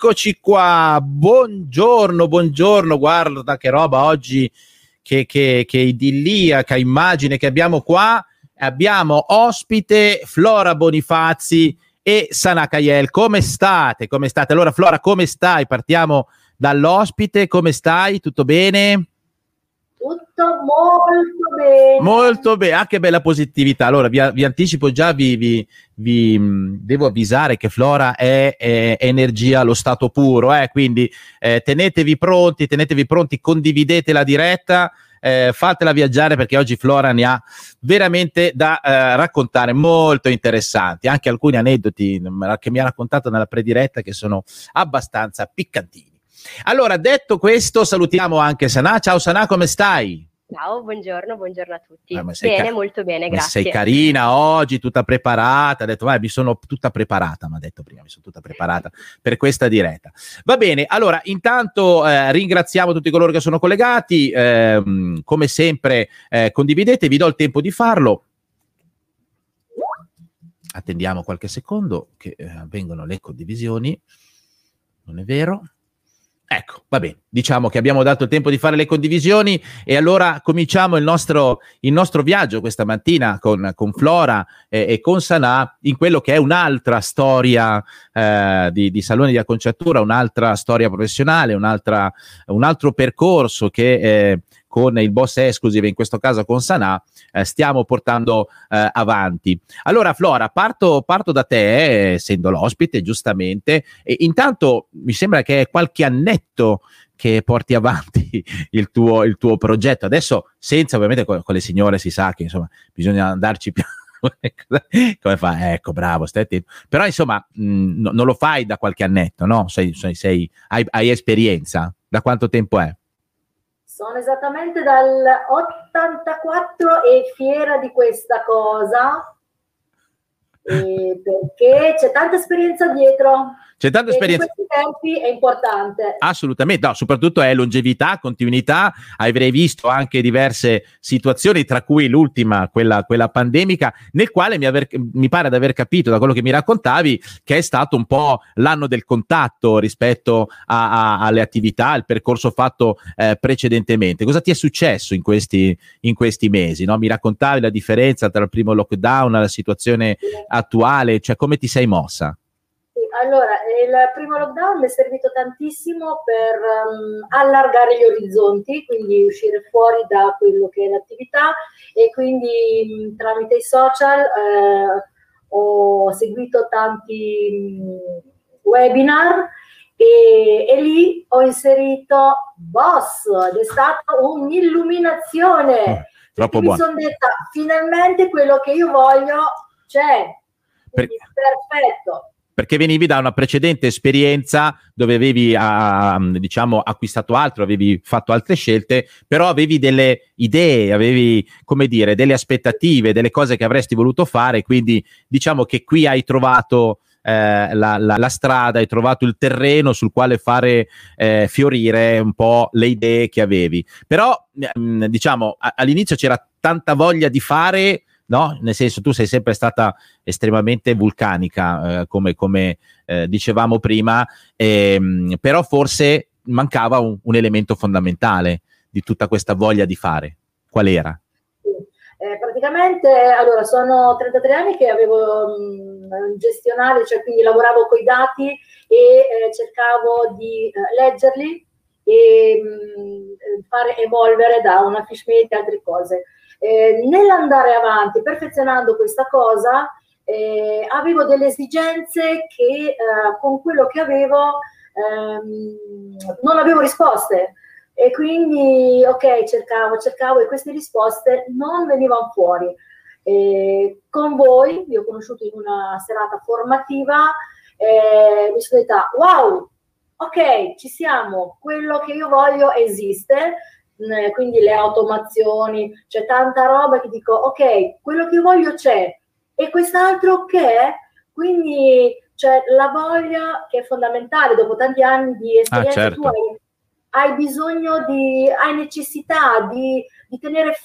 Eccoci qua, buongiorno, buongiorno, guarda che roba oggi, che, che, che idilliaca immagine che abbiamo qua. Abbiamo ospite Flora Bonifazzi e Sana Kayel. Come state? Come state? Allora Flora, come stai? Partiamo dall'ospite, come stai? Tutto bene? Tutto molto bene. Molto bene, ah che bella positività. Allora vi, vi anticipo già, vi, vi, vi, devo avvisare che Flora è, è energia allo stato puro, eh? quindi eh, tenetevi pronti, tenetevi pronti, condividete la diretta. Eh, fatela viaggiare perché oggi Flora ne ha veramente da eh, raccontare molto interessanti, anche alcuni aneddoti che mi ha raccontato nella prediretta che sono abbastanza piccantini. Allora, detto questo, salutiamo anche Sanà. Ciao Sanà, come stai? Ciao, buongiorno, buongiorno a tutti. Ah, bene, ca- molto bene, grazie. Sei carina oggi, tutta preparata. Ha detto, vai, mi sono tutta preparata, mi ha detto prima, mi sono tutta preparata per questa diretta. Va bene, allora, intanto eh, ringraziamo tutti coloro che sono collegati. Eh, come sempre, eh, condividete, vi do il tempo di farlo. Attendiamo qualche secondo che eh, avvengono le condivisioni. Non è vero? Ecco, va bene, diciamo che abbiamo dato il tempo di fare le condivisioni e allora cominciamo il nostro, il nostro viaggio questa mattina con, con Flora e, e, con Sanà in quello che è un'altra storia eh, di, di, salone di acconciatura, un'altra storia professionale, un altro percorso che eh, con il boss exclusive, in questo caso con Sanà, eh, stiamo portando eh, avanti. Allora, Flora, parto, parto da te, essendo l'ospite, giustamente. E intanto mi sembra che è qualche annetto che porti avanti il tuo, il tuo progetto. Adesso, senza ovviamente con, con, le signore, si sa che insomma bisogna andarci più. Come fa? Ecco, bravo, stai attento. Però insomma, mh, no, non lo fai da qualche annetto, no? Sei, sei, sei hai, hai esperienza? Da quanto tempo è? Sono esattamente dal 84 e fiera di questa cosa perché c'è tanta esperienza dietro. C'è tanta esperienza. in questi tempi è importante. Assolutamente, no, soprattutto è longevità, continuità. Avrei visto anche diverse situazioni, tra cui l'ultima, quella, quella pandemica, nel quale mi, aver, mi, pare di aver capito da quello che mi raccontavi che è stato un po' l'anno del contatto rispetto a, a, alle attività, al percorso fatto eh, precedentemente. Cosa ti è successo in questi, in questi mesi? No? Mi raccontavi la differenza tra il primo lockdown e la situazione attuale, cioè come ti sei mossa? Allora, il primo lockdown mi è servito tantissimo per um, allargare gli orizzonti, quindi uscire fuori da quello che è l'attività e quindi um, tramite i social eh, ho seguito tanti um, webinar e, e, lì ho inserito Boss ed è stata un'illuminazione. Oh, troppo buono. Mi sono detta finalmente quello che io voglio c'è. Per... Perfetto perché venivi da una precedente esperienza dove avevi uh, diciamo acquistato altro, avevi fatto altre scelte, però avevi delle idee, avevi come dire, delle aspettative, delle cose che avresti voluto fare, quindi diciamo che qui hai trovato eh, la, la, la, strada, hai trovato il terreno sul quale fare eh, fiorire un po' le idee che avevi. Però mh, mm, diciamo a, all'inizio c'era tanta voglia di fare no? Nel senso, tu sei sempre stata estremamente vulcanica, eh, come, come eh, dicevamo prima, ehm, però forse mancava un, un, elemento fondamentale di tutta questa voglia di fare. Qual era? Eh, praticamente, allora, sono 33 anni che avevo mh, un gestionale, cioè quindi lavoravo con i dati e eh, cercavo di eh, leggerli e mh, fare evolvere da una fish e altre cose. Eh, nell'andare avanti, perfezionando questa cosa, eh, avevo delle esigenze che eh, con quello che avevo ehm, non avevo risposte e quindi ok cercavo, cercavo e queste risposte non venivano fuori. Eh, con voi vi ho conosciuto in una serata formativa, eh, mi sono detta wow, ok, ci siamo, quello che io voglio esiste, quindi le automazioni, c'è tanta roba che dico, ok, quello che voglio c'è e quest'altro che è, quindi c'è la voglia che è fondamentale dopo tanti anni di esperienza, ah, certo. tu hai, hai, bisogno di, hai necessità di, di tenere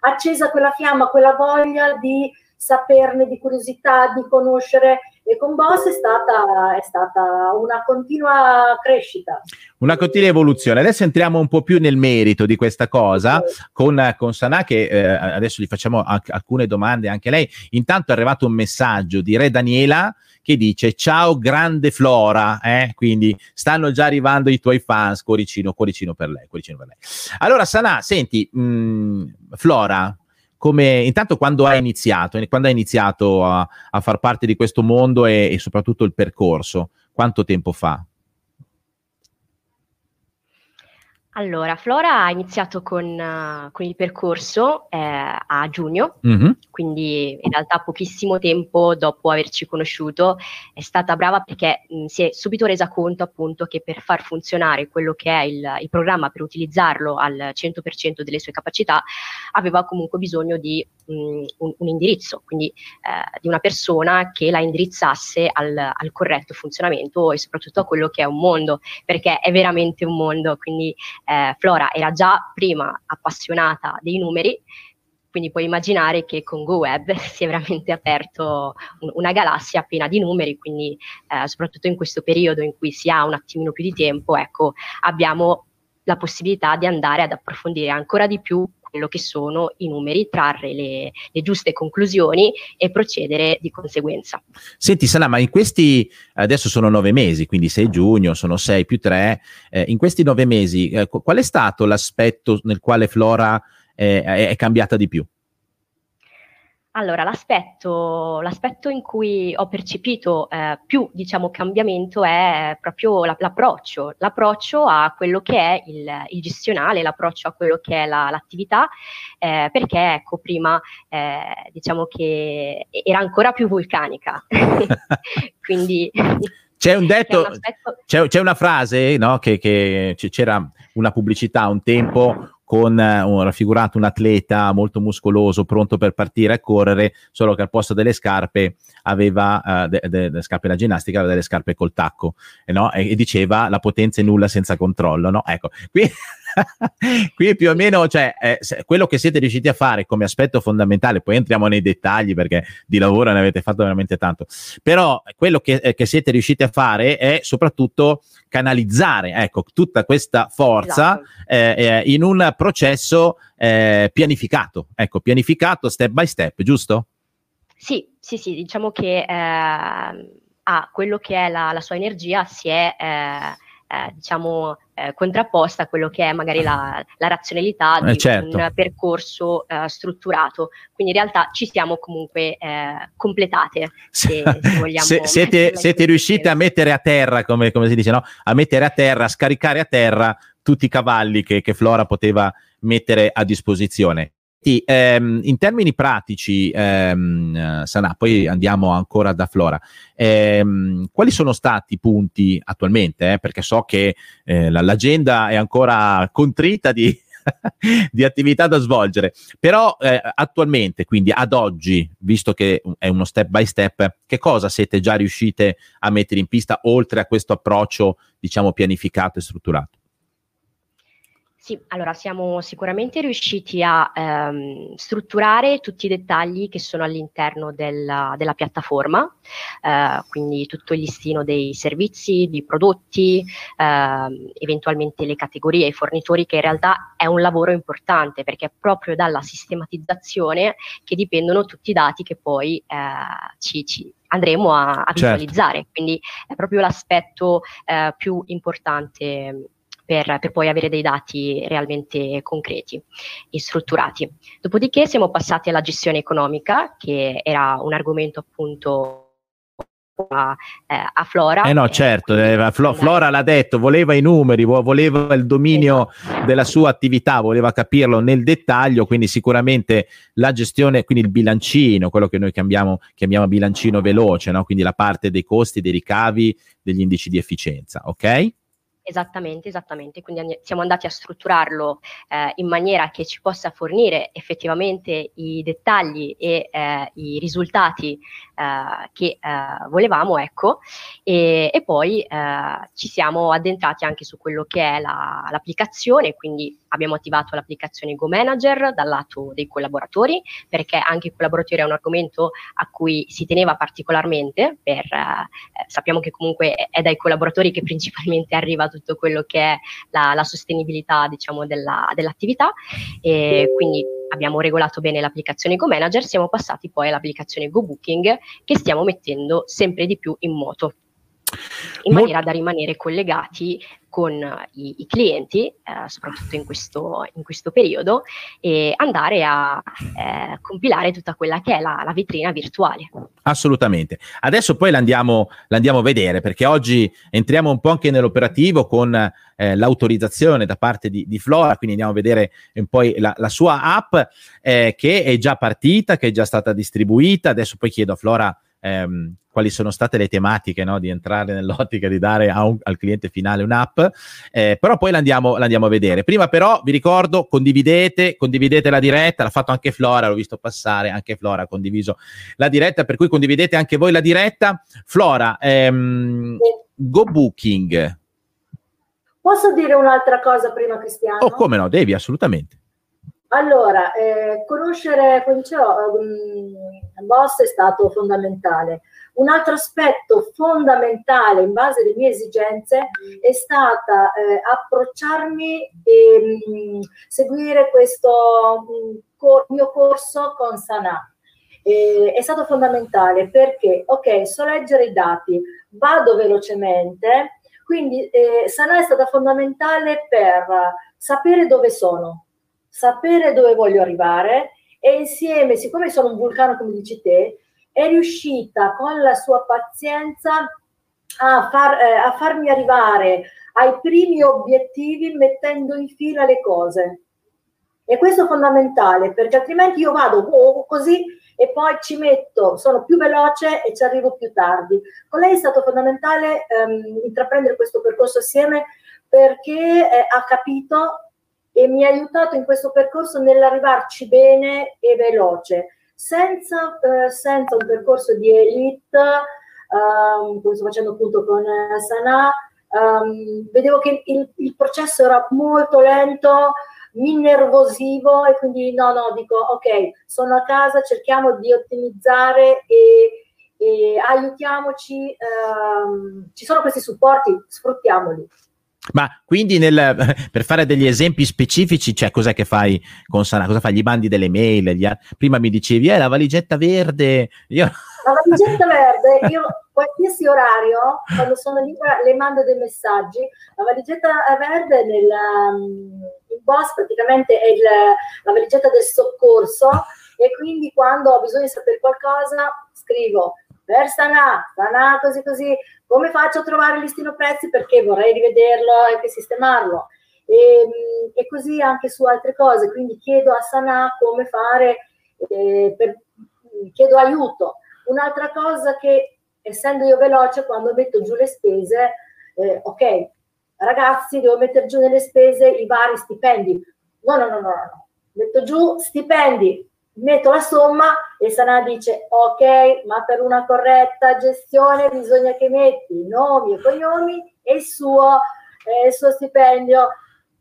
accesa quella fiamma, quella voglia di saperne, di curiosità, di conoscere e con Boss è stata, è stata una continua crescita. Una continua evoluzione. Adesso entriamo un po' più nel merito di questa cosa con, con Sanà che eh, adesso gli facciamo anche alcune domande anche lei. Intanto è arrivato un messaggio di Re Daniela che dice ciao grande Flora, eh? quindi stanno già arrivando i tuoi fans, cuoricino, cuoricino per lei, cuoricino per lei. Allora Sanà, senti, mh, mm, Flora, come intanto quando hai iniziato, quando hai iniziato a, a far parte di questo mondo e, e soprattutto il percorso, quanto tempo fa? Allora, Flora ha iniziato con, uh, con il percorso eh, a giugno, mm-hmm. quindi in realtà pochissimo tempo dopo averci conosciuto è stata brava perché mh, si è subito resa conto appunto che per far funzionare quello che è il, il programma, per utilizzarlo al 100% delle sue capacità, aveva comunque bisogno di un, un, indirizzo, quindi eh, di una persona che la indirizzasse al, al corretto funzionamento e soprattutto a quello che è un mondo, perché è veramente un mondo, quindi eh, Flora era già prima appassionata dei numeri, quindi puoi immaginare che con GoWeb si è veramente aperto un, una galassia piena di numeri, quindi eh, soprattutto in questo periodo in cui si ha un attimino più di tempo, ecco, abbiamo la possibilità di andare ad approfondire ancora di più quello che sono i numeri, trarre le, le, giuste conclusioni e procedere di conseguenza. Senti Sana, ma in questi, adesso sono nove mesi, quindi 6 giugno, sono 6 più 3, eh, in questi nove mesi eh, qual è stato l'aspetto nel quale Flora eh, è cambiata di più? Allora, l'aspetto, l'aspetto, in cui ho percepito eh, più, diciamo, cambiamento è proprio la, l'approccio, l'approccio a quello che è il, il gestionale, l'approccio a quello che è la, l'attività, eh, perché, ecco, prima, eh, diciamo che era ancora più vulcanica, quindi... C'è un detto, c'è, c'è, una frase, no, che, che c'era una pubblicità un tempo con eh, un, raffigurato un atleta molto muscoloso, pronto per partire a correre, solo che al posto delle scarpe aveva, uh, de, de, de scarpe da ginnastica, aveva delle scarpe col tacco, eh, no? e, e, diceva la potenza è nulla senza controllo, no? Ecco, qui qui più o meno, cioè, eh, quello che siete riusciti a fare come aspetto fondamentale, poi entriamo nei dettagli perché di lavoro ne avete fatto veramente tanto, però quello che, eh, che siete riusciti a fare è soprattutto canalizzare, ecco, tutta questa forza esatto. eh, eh in un processo eh, pianificato, ecco, pianificato step by step, giusto? Sì, sì, sì, diciamo che eh, a quello che è la, la sua energia si è eh, diciamo, eh, contrapposta a quello che è magari la, la razionalità di eh, certo. un percorso eh, strutturato. Quindi in realtà ci siamo comunque eh, completate. Se, se, siete, siete riusciti a mettere a terra, come, come si dice, no? a mettere a terra, a scaricare a terra tutti i cavalli che, che Flora poteva mettere a disposizione. Ehm, in termini pratici, ehm, Sanà, poi andiamo ancora da Flora, ehm, quali sono stati i punti attualmente? Eh? Perché so che eh, l'agenda è ancora contrita di, di attività da svolgere, però eh, attualmente, quindi ad oggi, visto che è uno step by step, che cosa siete già riuscite a mettere in pista oltre a questo approccio, diciamo, pianificato e strutturato? Sì, allora siamo sicuramente riusciti a ehm, strutturare tutti i dettagli che sono all'interno della, della piattaforma, eh, quindi tutto il listino dei servizi, di prodotti, eh, eventualmente le categorie, i fornitori, che in realtà è un lavoro importante perché è proprio dalla sistematizzazione che dipendono tutti i dati che poi eh, ci, ci, andremo a, a certo. visualizzare. Quindi è proprio l'aspetto eh, più importante per, per, poi avere dei dati realmente concreti e strutturati. Dopodiché siamo passati alla gestione economica, che era un argomento appunto a, eh, a, Flora. Eh no, certo, eh, Flo, Flora l'ha detto, voleva i numeri, voleva il dominio esatto. della sua attività, voleva capirlo nel dettaglio, quindi sicuramente la gestione, quindi il bilancino, quello che noi chiamiamo, chiamiamo bilancino veloce, no? quindi la parte dei costi, dei ricavi, degli indici di efficienza, ok? Esattamente, esattamente. Quindi siamo andati a strutturarlo eh, in maniera che ci possa fornire effettivamente i dettagli e eh, i risultati eh, che eh, volevamo, ecco, e, e poi eh, ci siamo addentrati anche su quello che è la, l'applicazione, quindi abbiamo attivato l'applicazione Go Manager dal lato dei collaboratori, perché anche i collaboratori è un argomento a cui si teneva particolarmente, per, eh, sappiamo che comunque è dai collaboratori che principalmente arriva tutto quello che è la, la sostenibilità diciamo, della, dell'attività, e quindi abbiamo regolato bene l'applicazione Go Manager, siamo passati poi all'applicazione Go Booking che stiamo mettendo sempre di più in moto in maniera da rimanere collegati con i, i clienti, eh, soprattutto in questo, in questo, periodo, e andare a eh, compilare tutta quella che è la, la, vetrina virtuale. Assolutamente. Adesso poi l'andiamo, l'andiamo, a vedere perché oggi entriamo un po' anche nell'operativo con eh, l'autorizzazione da parte di, di, Flora, quindi andiamo a vedere un po' la, la sua app eh, che è già partita, che è già stata distribuita. Adesso poi chiedo a Flora ehm, quali sono state le tematiche no, di entrare nell'ottica di dare un, al cliente finale un'app, eh, però poi l'andiamo, l'andiamo, a vedere. Prima però vi ricordo, condividete, condividete la diretta, l'ha fatto anche Flora, l'ho visto passare, anche Flora ha condiviso la diretta, per cui condividete anche voi la diretta. Flora, ehm, Go Booking. Posso dire un'altra cosa prima, Cristiano? Oh, come no, devi, assolutamente. Allora, eh, conoscere, um, Boss è stato fondamentale. Un altro aspetto fondamentale in base alle mie esigenze è stata eh, approcciarmi e mh, mm, seguire questo mh, mm, cor- mio corso con Sanà. Eh, è stato fondamentale perché, ok, so leggere i dati, vado velocemente, quindi eh, Sanà è stata fondamentale per sapere dove sono, sapere dove voglio arrivare e insieme, siccome sono un vulcano come dici te, è riuscita con la sua pazienza a, far, eh, a farmi arrivare ai primi obiettivi mettendo in fila le cose. E questo è fondamentale perché altrimenti io vado oh, così e poi ci metto, sono più veloce e ci arrivo più tardi. Con lei è stato fondamentale ehm, intraprendere questo percorso assieme perché eh, ha capito e mi ha aiutato in questo percorso nell'arrivarci bene e veloce, senza, eh, senza un percorso di elite, um, come sto facendo appunto con eh, Sanà, um, vedevo che il, il, processo era molto lento, mi nervosivo e quindi no, no, dico ok, sono a casa, cerchiamo di ottimizzare e, e aiutiamoci, um, ci sono questi supporti, sfruttiamoli. Ma quindi nel, per fare degli esempi specifici, cioè cos'è che fai con Sana? Cosa fai? Gli mandi delle mail? Gli, prima mi dicevi, eh, la valigetta verde. Io... La valigetta verde, io qualsiasi orario, quando sono libera, le mando dei messaggi. La valigetta verde nel um, boss praticamente è il, la valigetta del soccorso e quindi quando ho bisogno di sapere qualcosa scrivo per Sanà, Sanà così così, come faccio a trovare il listino prezzi perché vorrei rivederlo e sistemarlo. E, e, così anche su altre cose, quindi chiedo a Sanà come fare, eh, per, chiedo aiuto. Un'altra cosa che, essendo io veloce, quando metto giù le spese, eh, ok, ragazzi, devo mettere giù nelle spese i vari stipendi. No, no, no, no, no. Metto giù stipendi, metto la somma e Sana dice ok, ma per una corretta gestione bisogna che metti nomi e cognomi e il suo, eh, il suo stipendio.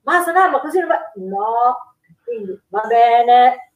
Ma Sana, ma così non va? No, quindi va bene.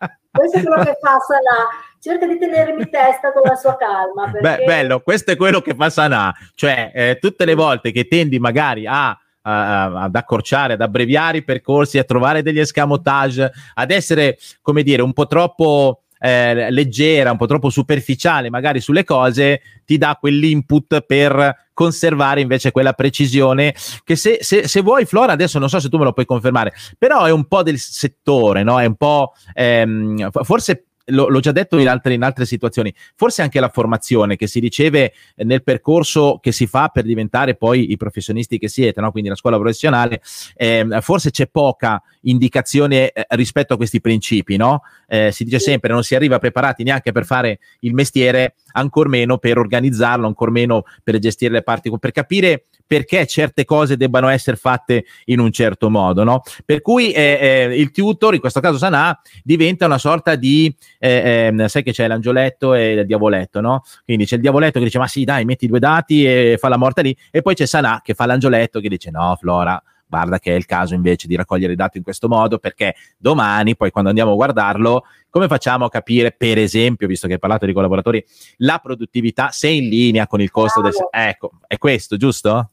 Questo è quello che fa Sana. Cerca di tenermi testa con la sua calma. Perché... Beh, bello, questo è quello che fa Sana. Cioè, eh, tutte le volte che tendi magari a ad accorciare, ad abbreviare i percorsi, a trovare degli escamotage, ad essere, come dire, un po' troppo eh, leggera, un po' troppo superficiale magari sulle cose, ti dà quell'input per conservare invece quella precisione che se, se, se, vuoi Flora adesso non so se tu me lo puoi confermare però è un po' del settore no? è un po' ehm, forse lo, l'ho già detto in altre, in altre, situazioni, forse anche la formazione che si riceve nel percorso che si fa per diventare poi i professionisti che siete, no? quindi la scuola professionale, eh, forse c'è poca indicazione eh, rispetto a questi principi, no? Eh, si dice sempre non si arriva preparati neanche per fare il mestiere, ancor meno per organizzarlo, ancor meno per gestire le parti, per capire perché certe cose debbano essere fatte in un certo modo, no? Per cui eh, eh, il tutor, in questo caso Sanà, diventa una sorta di, eh, ehm, sai che c'è l'angioletto e il diavoletto, no? Quindi c'è il diavoletto che dice, ma sì, dai, metti due dati e fa la morte lì, e poi c'è Sanà che fa l'angioletto che dice, no, Flora, guarda che è il caso invece di raccogliere i dati in questo modo perché domani, poi quando andiamo a guardarlo, come facciamo a capire, per esempio, visto che hai parlato di collaboratori, la produttività se in linea con il costo del... Ecco, è questo, giusto?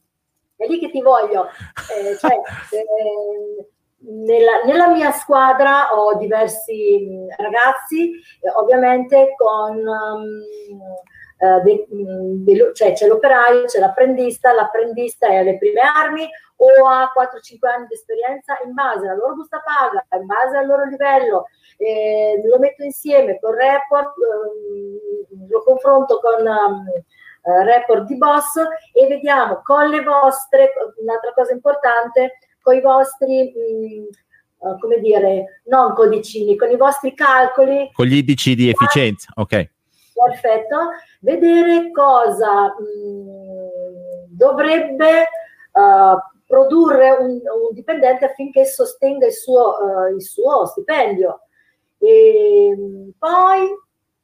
È lì che ti voglio. Eh, cioè, eh, nella, nella, mia squadra ho diversi ragazzi, eh, ovviamente con... Um, Uh, de, de, cioè c'è l'operaio, c'è l'apprendista, l'apprendista è alle prime armi o ha 4-5 anni di esperienza in base alla loro busta paga, in base al loro livello, eh, lo metto insieme con report, eh, lo confronto con um, uh, report di boss e vediamo con le vostre, un'altra cosa importante, con i vostri... Mh, uh, come dire, non codicini, con i vostri calcoli. Con gli indici di efficienza, ok. Perfetto, vedere cosa mh, dovrebbe uh, produrre un, un, dipendente affinché sostenga il suo, uh, il suo stipendio. E, poi,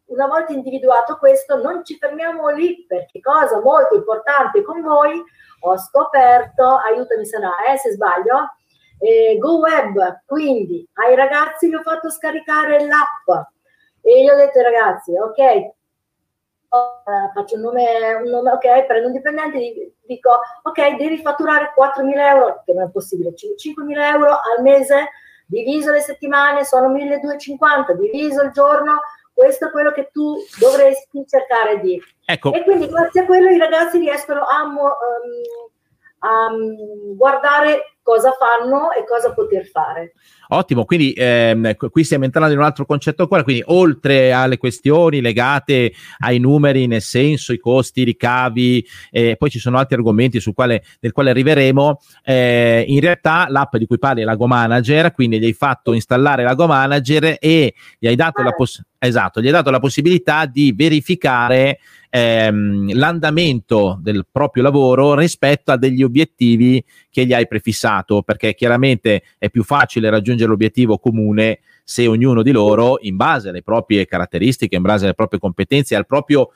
una volta individuato questo, non ci fermiamo lì perché cosa molto importante con voi, ho scoperto, aiutami Sana, eh, se sbaglio, eh, Go Web, quindi ai ragazzi gli ho fatto scaricare l'app e gli ho detto ragazzi, ok, Uh, faccio un nome, un nome, ok, prendo un dipendente, dico, ok, devi fatturare 4.000 euro, che non è possibile, 5.000 euro al mese, diviso le settimane, sono 1.250, diviso il giorno, questo è quello che tu dovresti cercare di. Ecco. E quindi grazie a quello i ragazzi riescono a, um, a um, guardare cosa fanno e cosa poter fare. Ottimo, quindi ehm, qui stiamo entrando in un altro concetto ancora, quindi oltre alle questioni legate ai numeri, nel senso i costi, i ricavi, eh, poi ci sono altri argomenti sul quale, del quale arriveremo, eh, in realtà l'app di cui parli è l'Ago Manager, quindi gli hai fatto installare l'Ago Manager e gli hai dato, la, poss- esatto, gli hai dato la possibilità di verificare ehm, l'andamento del proprio lavoro rispetto a degli obiettivi che gli hai prefissato, perché chiaramente è più facile raggiungere l'obiettivo comune se ognuno di loro, in base alle proprie caratteristiche, in base alle proprie competenze, al proprio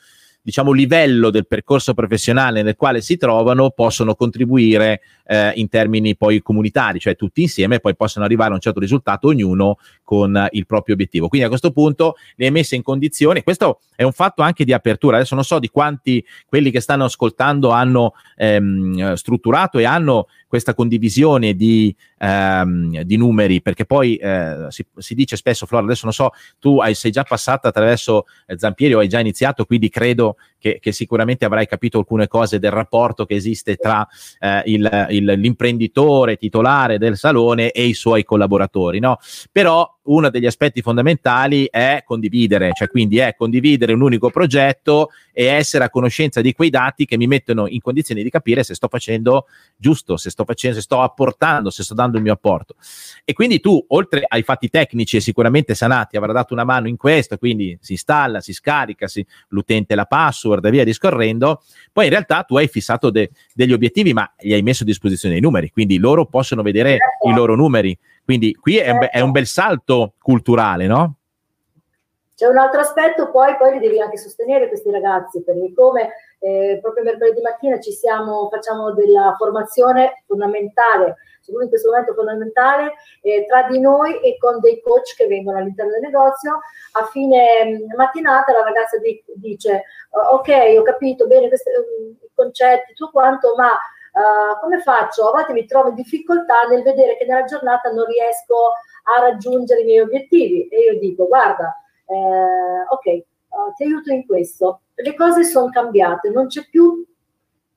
diciamo, livello del percorso professionale nel quale si trovano possono contribuire eh, in termini poi comunitari, cioè tutti insieme poi possono arrivare a un certo risultato ognuno con eh, il proprio obiettivo. Quindi a questo punto ne è messa in condizione, questo è un fatto anche di apertura, adesso non so di quanti quelli che stanno ascoltando hanno ehm, strutturato e hanno questa condivisione di, ehm, di numeri, perché poi eh, si, si, dice spesso, Flora, adesso non so, tu hai, sei già passata attraverso eh, Zampieri o hai già iniziato, quindi credo che, che, sicuramente avrai capito alcune cose del rapporto che esiste tra eh, il, il, l'imprenditore titolare del salone e i suoi collaboratori, no? Però uno degli aspetti fondamentali è condividere, cioè quindi è condividere un unico progetto e essere a conoscenza di quei dati che mi mettono in condizioni di capire se sto facendo giusto, se sto facendo, se sto apportando, se sto dando il mio apporto. E quindi tu, oltre ai fatti tecnici, e sicuramente Sanati avrà dato una mano in questo, quindi si installa, si scarica, si, l'utente la password e via discorrendo, poi in realtà tu hai fissato de, degli obiettivi, ma gli hai messo a disposizione i numeri, quindi loro possono vedere i loro numeri quindi qui è un, be- è un bel salto culturale, no? C'è un altro aspetto, poi, poi li devi anche sostenere questi ragazzi, perché come eh, proprio mercoledì mattina ci siamo, facciamo della formazione fondamentale, secondo in questo momento fondamentale, eh, tra di noi e con dei coach che vengono all'interno del negozio. A fine mm, mattinata la ragazza di, dice, ok, ho capito bene questi um, concetti, tutto quanto, ma Uh, come faccio? A volte mi trovo in difficoltà nel vedere che nella giornata non riesco a raggiungere i miei obiettivi e io dico guarda, eh, ok, uh, ti aiuto in questo. Le cose sono cambiate, non c'è più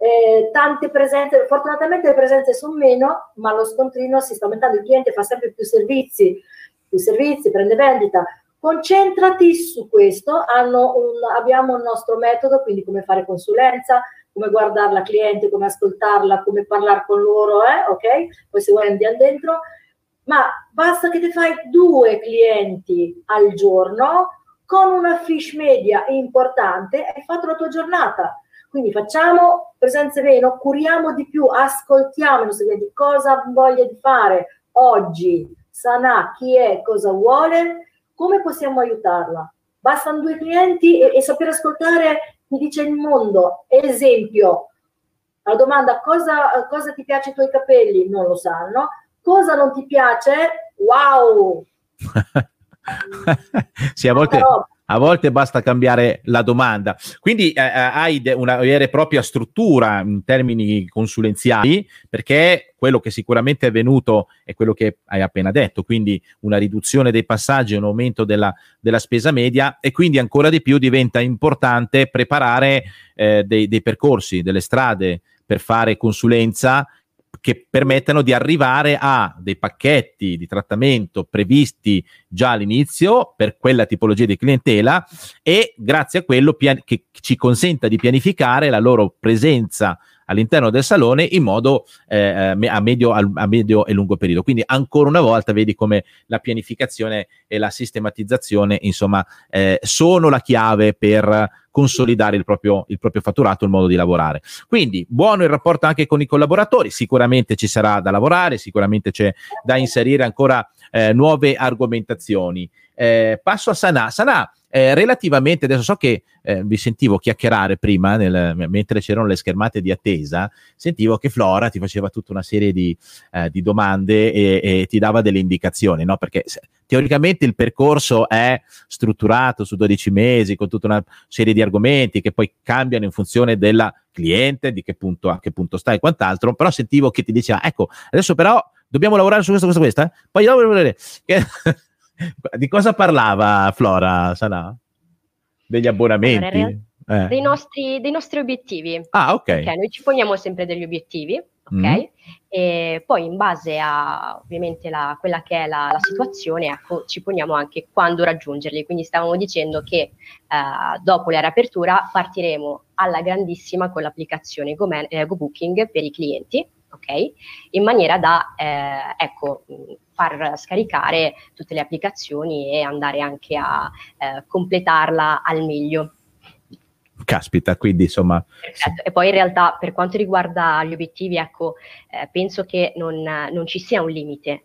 eh, tante presenze, fortunatamente le presenze sono meno, ma lo scontrino si sta aumentando, il cliente fa sempre più servizi, più servizi, prende vendita. Concentrati su questo, un, abbiamo il nostro metodo, quindi come fare consulenza, come guardare la cliente, come ascoltarla, come parlare con loro, eh? ok? Poi se vuoi andiamo dentro, ma basta che ti fai due clienti al giorno con una fish media importante, hai fatto la tua giornata. Quindi facciamo presenze meno, curiamo di più, ascoltiamo nostri clienti, cosa voglia di fare oggi, Sana, chi è, cosa vuole, come possiamo aiutarla. Bastano due clienti e, e saper ascoltare mi dice il mondo, esempio, La domanda cosa, cosa ti piace i tuoi capelli? Non lo sanno. Cosa non ti piace? Wow! sì, a volte, a volte basta cambiare la domanda. Quindi eh, eh hai una vera e propria struttura in termini consulenziali, perché quello che sicuramente è venuto è quello che hai appena detto, quindi una riduzione dei passaggi, un aumento della, della spesa media e quindi ancora di più diventa importante preparare eh, dei, dei percorsi, delle strade per fare consulenza che permettano di arrivare a dei pacchetti di trattamento previsti già all'inizio per quella tipologia di clientela e grazie a quello pian- che ci consenta di pianificare la loro presenza all'interno del salone in modo eh, eh a, medio, a, medio, e lungo periodo. Quindi ancora una volta vedi come la pianificazione e la sistematizzazione insomma eh, sono la chiave per consolidare il proprio, il proprio fatturato, il modo di lavorare. Quindi buono il rapporto anche con i collaboratori, sicuramente ci sarà da lavorare, sicuramente c'è da inserire ancora eh, nuove argomentazioni. Eh, passo a Sanà. Sanà, eh, relativamente, adesso so che eh, vi sentivo chiacchierare prima, nel, mentre c'erano le schermate di attesa, sentivo che Flora ti faceva tutta una serie di, eh, di domande e, e, ti dava delle indicazioni, no? Perché se, teoricamente il percorso è strutturato su 12 mesi con tutta una serie di argomenti che poi cambiano in funzione della cliente, di che punto, a che punto sta e quant'altro, però sentivo che ti diceva, ecco, adesso però dobbiamo lavorare su questo, questo, questo, eh? poi di cosa parlava Flora Sanà? Degli abbonamenti? Allora, eh. dei, nostri, dei, nostri, obiettivi. Ah, ok. okay noi ci poniamo sempre degli obiettivi, ok? Mm. E poi in base a ovviamente la, quella che è la, la, situazione, ecco, ci poniamo anche quando raggiungerli. Quindi stavamo dicendo che eh, dopo la riapertura partiremo alla grandissima con l'applicazione Go, eh, Go Booking per i clienti, ok? In maniera da, eh, ecco, far scaricare tutte le applicazioni e andare anche a eh, completarla al meglio. Caspita, quindi insomma. Perfetto. E poi in realtà per quanto riguarda gli obiettivi, ecco, eh, penso che non, non, ci sia un limite.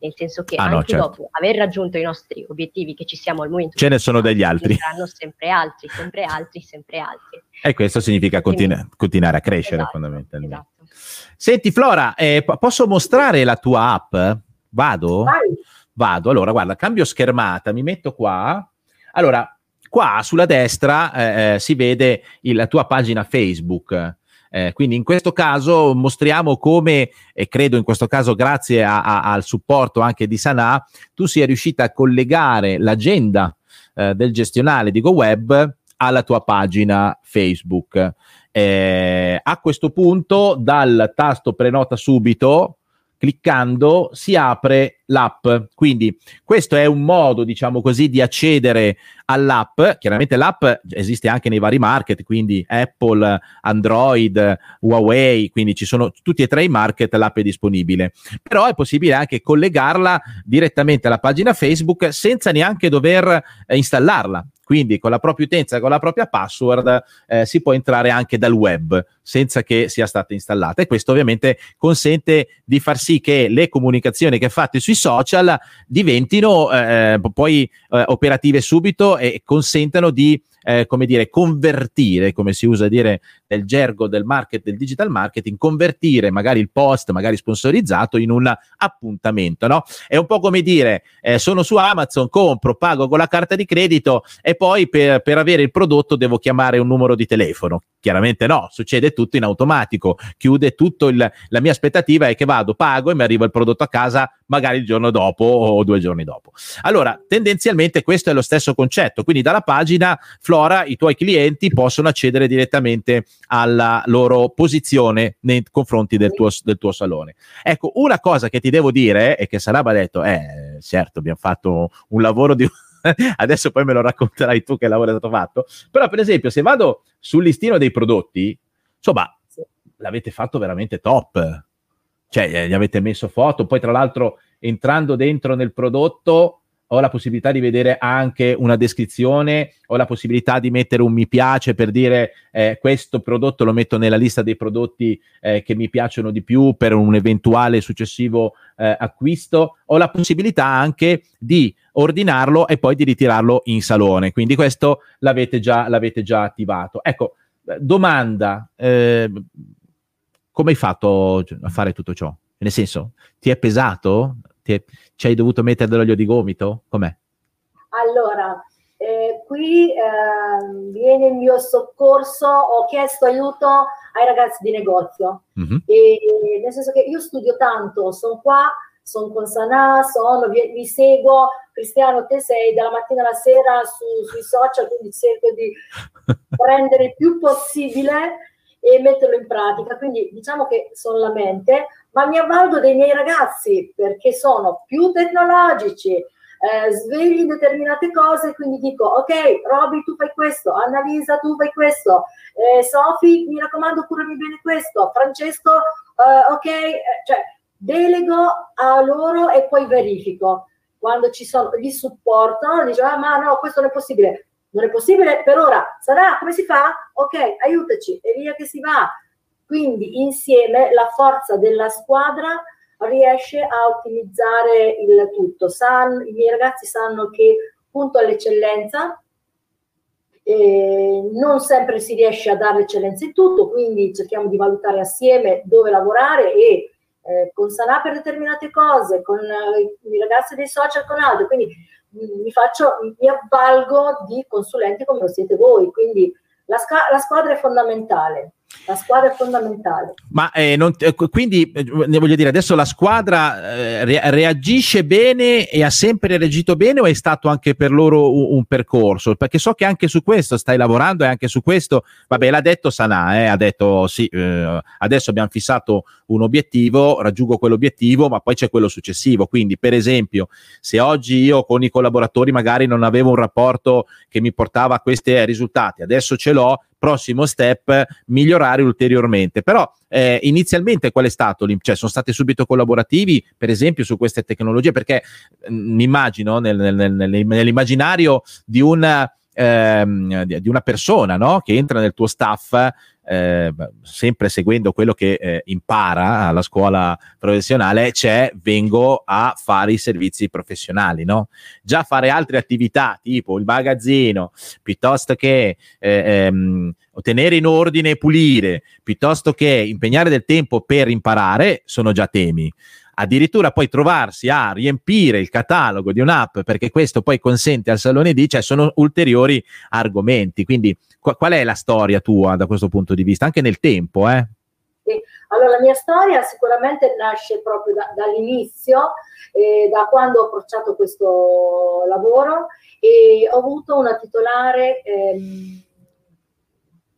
Nel senso che ah, anche no, certo. dopo aver raggiunto i nostri obiettivi che ci siamo al momento, ce ne sono degli altri. Saranno sempre altri, sempre altri, sempre altri. E questo significa continu- continuare a crescere esatto, fondamentalmente. Esatto. Senti Flora, eh, posso mostrare la tua app? Vado? Vai. Vado. Allora, guarda, cambio schermata, mi metto qua. Allora, qua sulla destra eh, eh, si vede il, la tua pagina Facebook. Eh, quindi in questo caso mostriamo come, e credo in questo caso grazie a, a, al supporto anche di Sanà, tu sia riuscita a collegare l'agenda eh, del gestionale di GoWeb alla tua pagina Facebook. Eh, a questo punto dal tasto prenota subito cliccando si apre l'app. Quindi questo è un modo, diciamo così, di accedere all'app. Chiaramente l'app esiste anche nei vari market, quindi Apple, Android, Huawei, quindi ci sono tutti e tre i market, l'app è disponibile. Però è possibile anche collegarla direttamente alla pagina Facebook senza neanche dover eh, installarla. Quindi con la propria utenza, con la propria password, eh, si può entrare anche dal web senza che sia stata installata. E questo ovviamente consente di far sì che le comunicazioni che fate sui social diventino eh, poi eh, operative subito e consentano di eh, come dire, convertire, come si usa dire nel gergo del market, del digital marketing, convertire magari il post, magari sponsorizzato, in un appuntamento, no? È un po' come dire, eh, sono su Amazon, compro, pago con la carta di credito e poi per, per avere il prodotto devo chiamare un numero di telefono. Chiaramente no, succede tutto in automatico, chiude tutto il, la mia aspettativa è che vado, pago e mi arriva il prodotto a casa magari il giorno dopo o due giorni dopo. Allora, tendenzialmente questo è lo stesso concetto, quindi dalla pagina Flora i tuoi clienti possono accedere direttamente alla loro posizione nei confronti del tuo, del tuo salone. Ecco, una cosa che ti devo dire e che Saraba ha detto, eh, certo, abbiamo fatto un lavoro di adesso poi me lo racconterai tu che lavoro è stato fatto, però per esempio se vado sul listino dei prodotti, insomma, l'avete fatto veramente top, cioè gli avete messo foto, poi tra l'altro entrando dentro nel prodotto ho la possibilità di vedere anche una descrizione, ho la possibilità di mettere un mi piace per dire eh, questo prodotto lo metto nella lista dei prodotti eh, che mi piacciono di più per un eventuale successivo eh, acquisto, ho la possibilità anche di ordinarlo e poi di ritirarlo in salone, quindi questo l'avete già, l'avete già attivato. Ecco, domanda, eh, come hai fatto a fare tutto ciò? Nel senso, ti è pesato? Ti ci hai dovuto mettere dell'olio di gomito? Com'è? Allora, eh, qui eh, viene il mio soccorso, ho chiesto aiuto ai ragazzi di negozio, mm-hmm. e, nel senso che io studio tanto, sono qua, sono con Sanà, sono, vi, vi, seguo, Cristiano te sei dalla mattina alla sera su, sui social, quindi cerco di prendere il più possibile e metterlo in pratica, quindi diciamo che sono la mente, ma mi avvalgo dei miei ragazzi perché sono più tecnologici, eh, svegli determinate cose, quindi dico, ok, Roby, tu fai questo, Annalisa, tu fai questo, eh, Sofi, mi raccomando, curami bene questo, Francesco, eh, ok, eh, cioè delego a loro e poi verifico. Quando ci sono, li supporto, dico, ah, ma no, questo non è possibile. Non è possibile per ora. Sarà come si fa? Ok, aiutaci e via che si va. Quindi insieme la forza della squadra riesce a ottimizzare il tutto. San, I miei ragazzi sanno che punto all'eccellenza, eh, non sempre si riesce a dare l'eccellenza in tutto, quindi cerchiamo di valutare assieme dove lavorare e eh, con Sanà per determinate cose, con eh, i ragazzi dei social con altri, quindi mm, mi, faccio, mi avvalgo di consulenti come lo siete voi, quindi la, la squadra è fondamentale. La squadra è fondamentale. Ma eh, non, eh, quindi eh, voglio dire, adesso la squadra eh, re- reagisce bene e ha sempre reagito bene o è stato anche per loro un, un, percorso? Perché so che anche su questo stai lavorando e anche su questo, vabbè, l'ha detto Sanà, eh, ha detto sì, adesso abbiamo fissato un obiettivo, raggiungo quell'obiettivo, ma poi c'è quello successivo. Quindi, per esempio, se oggi io con i collaboratori magari non avevo un rapporto che mi portava a questi risultati, adesso ce l'ho, prossimo step migliorare ulteriormente. Però eh, inizialmente qual è stato? Cioè, sono stati subito collaborativi, per esempio, su queste tecnologie? Perché mm, immagino nel, nel, nel, nell'immaginario di una, ehm, di una persona no? che entra nel tuo staff eh, sempre seguendo quello che eh, impara alla scuola professionale, c'è vengo a fare i servizi professionali, no? Già fare altre attività tipo il magazzino, piuttosto che eh, ehm, tenere in ordine e pulire, piuttosto che impegnare del tempo per imparare, sono già temi addirittura poi trovarsi a riempire il catalogo di un'app perché questo poi consente al Salone D, cioè sono ulteriori argomenti. Quindi qu- qual è la storia tua da questo punto di vista, anche nel tempo? Eh? Allora, la mia storia sicuramente nasce proprio da, dall'inizio, eh, da quando ho approcciato questo lavoro e ho avuto una titolare ehm,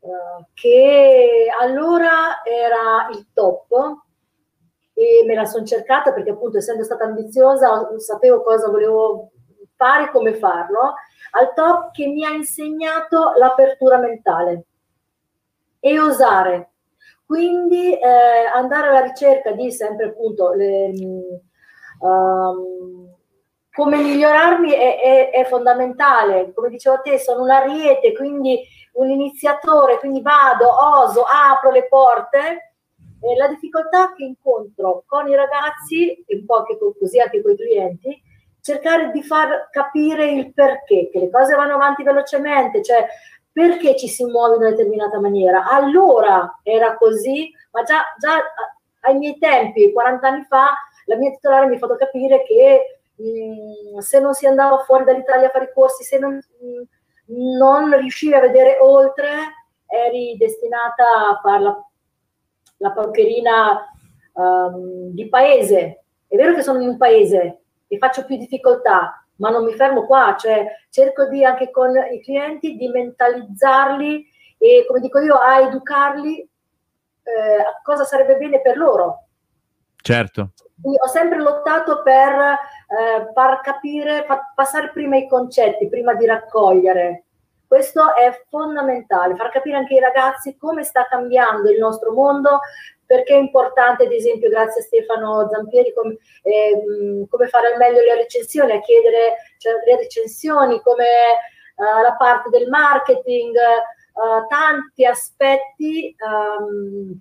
eh, che allora era il top e me la sono cercata perché appunto essendo stata ambiziosa sapevo cosa volevo fare, come farlo, al top che mi ha insegnato l'apertura mentale e osare. Quindi eh, andare alla ricerca di sempre appunto le, um, come migliorarmi è, è, è, fondamentale. Come dicevo a te, sono un ariete, quindi un iniziatore, quindi vado, oso, apro le porte eh, la difficoltà che incontro con i ragazzi, e un po' anche così anche con i clienti, cercare di far capire il perché, che le cose vanno avanti velocemente, cioè perché ci si muove in una determinata maniera. Allora era così, ma già, già ai miei tempi, 40 anni fa, la mia titolare mi ha fatto capire che mh, se non si andava fuori dall'Italia a fare i corsi, se non, mh, non riuscivi a vedere oltre, eri destinata a farla la porcherina um, di paese. È vero che sono in un paese e faccio più difficoltà, ma non mi fermo qua, cioè cerco di anche con i clienti di mentalizzarli e come dico io a educarli eh, a cosa sarebbe bene per loro. Certo. Quindi ho sempre lottato per eh, far capire, far passare prima i concetti, prima di raccogliere. Questo è fondamentale, far capire anche ai ragazzi come sta cambiando il nostro mondo, perché è importante, ad esempio, grazie a Stefano Zampieri, com, eh, come fare al meglio le recensioni, a chiedere cioè, le recensioni, come uh, la parte del marketing, uh, tanti aspetti um,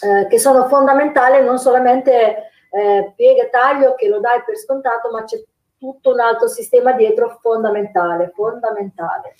uh, che sono fondamentali, non solamente eh, piega e taglio che lo dai per scontato, ma c'è tutto un altro sistema dietro fondamentale, fondamentale.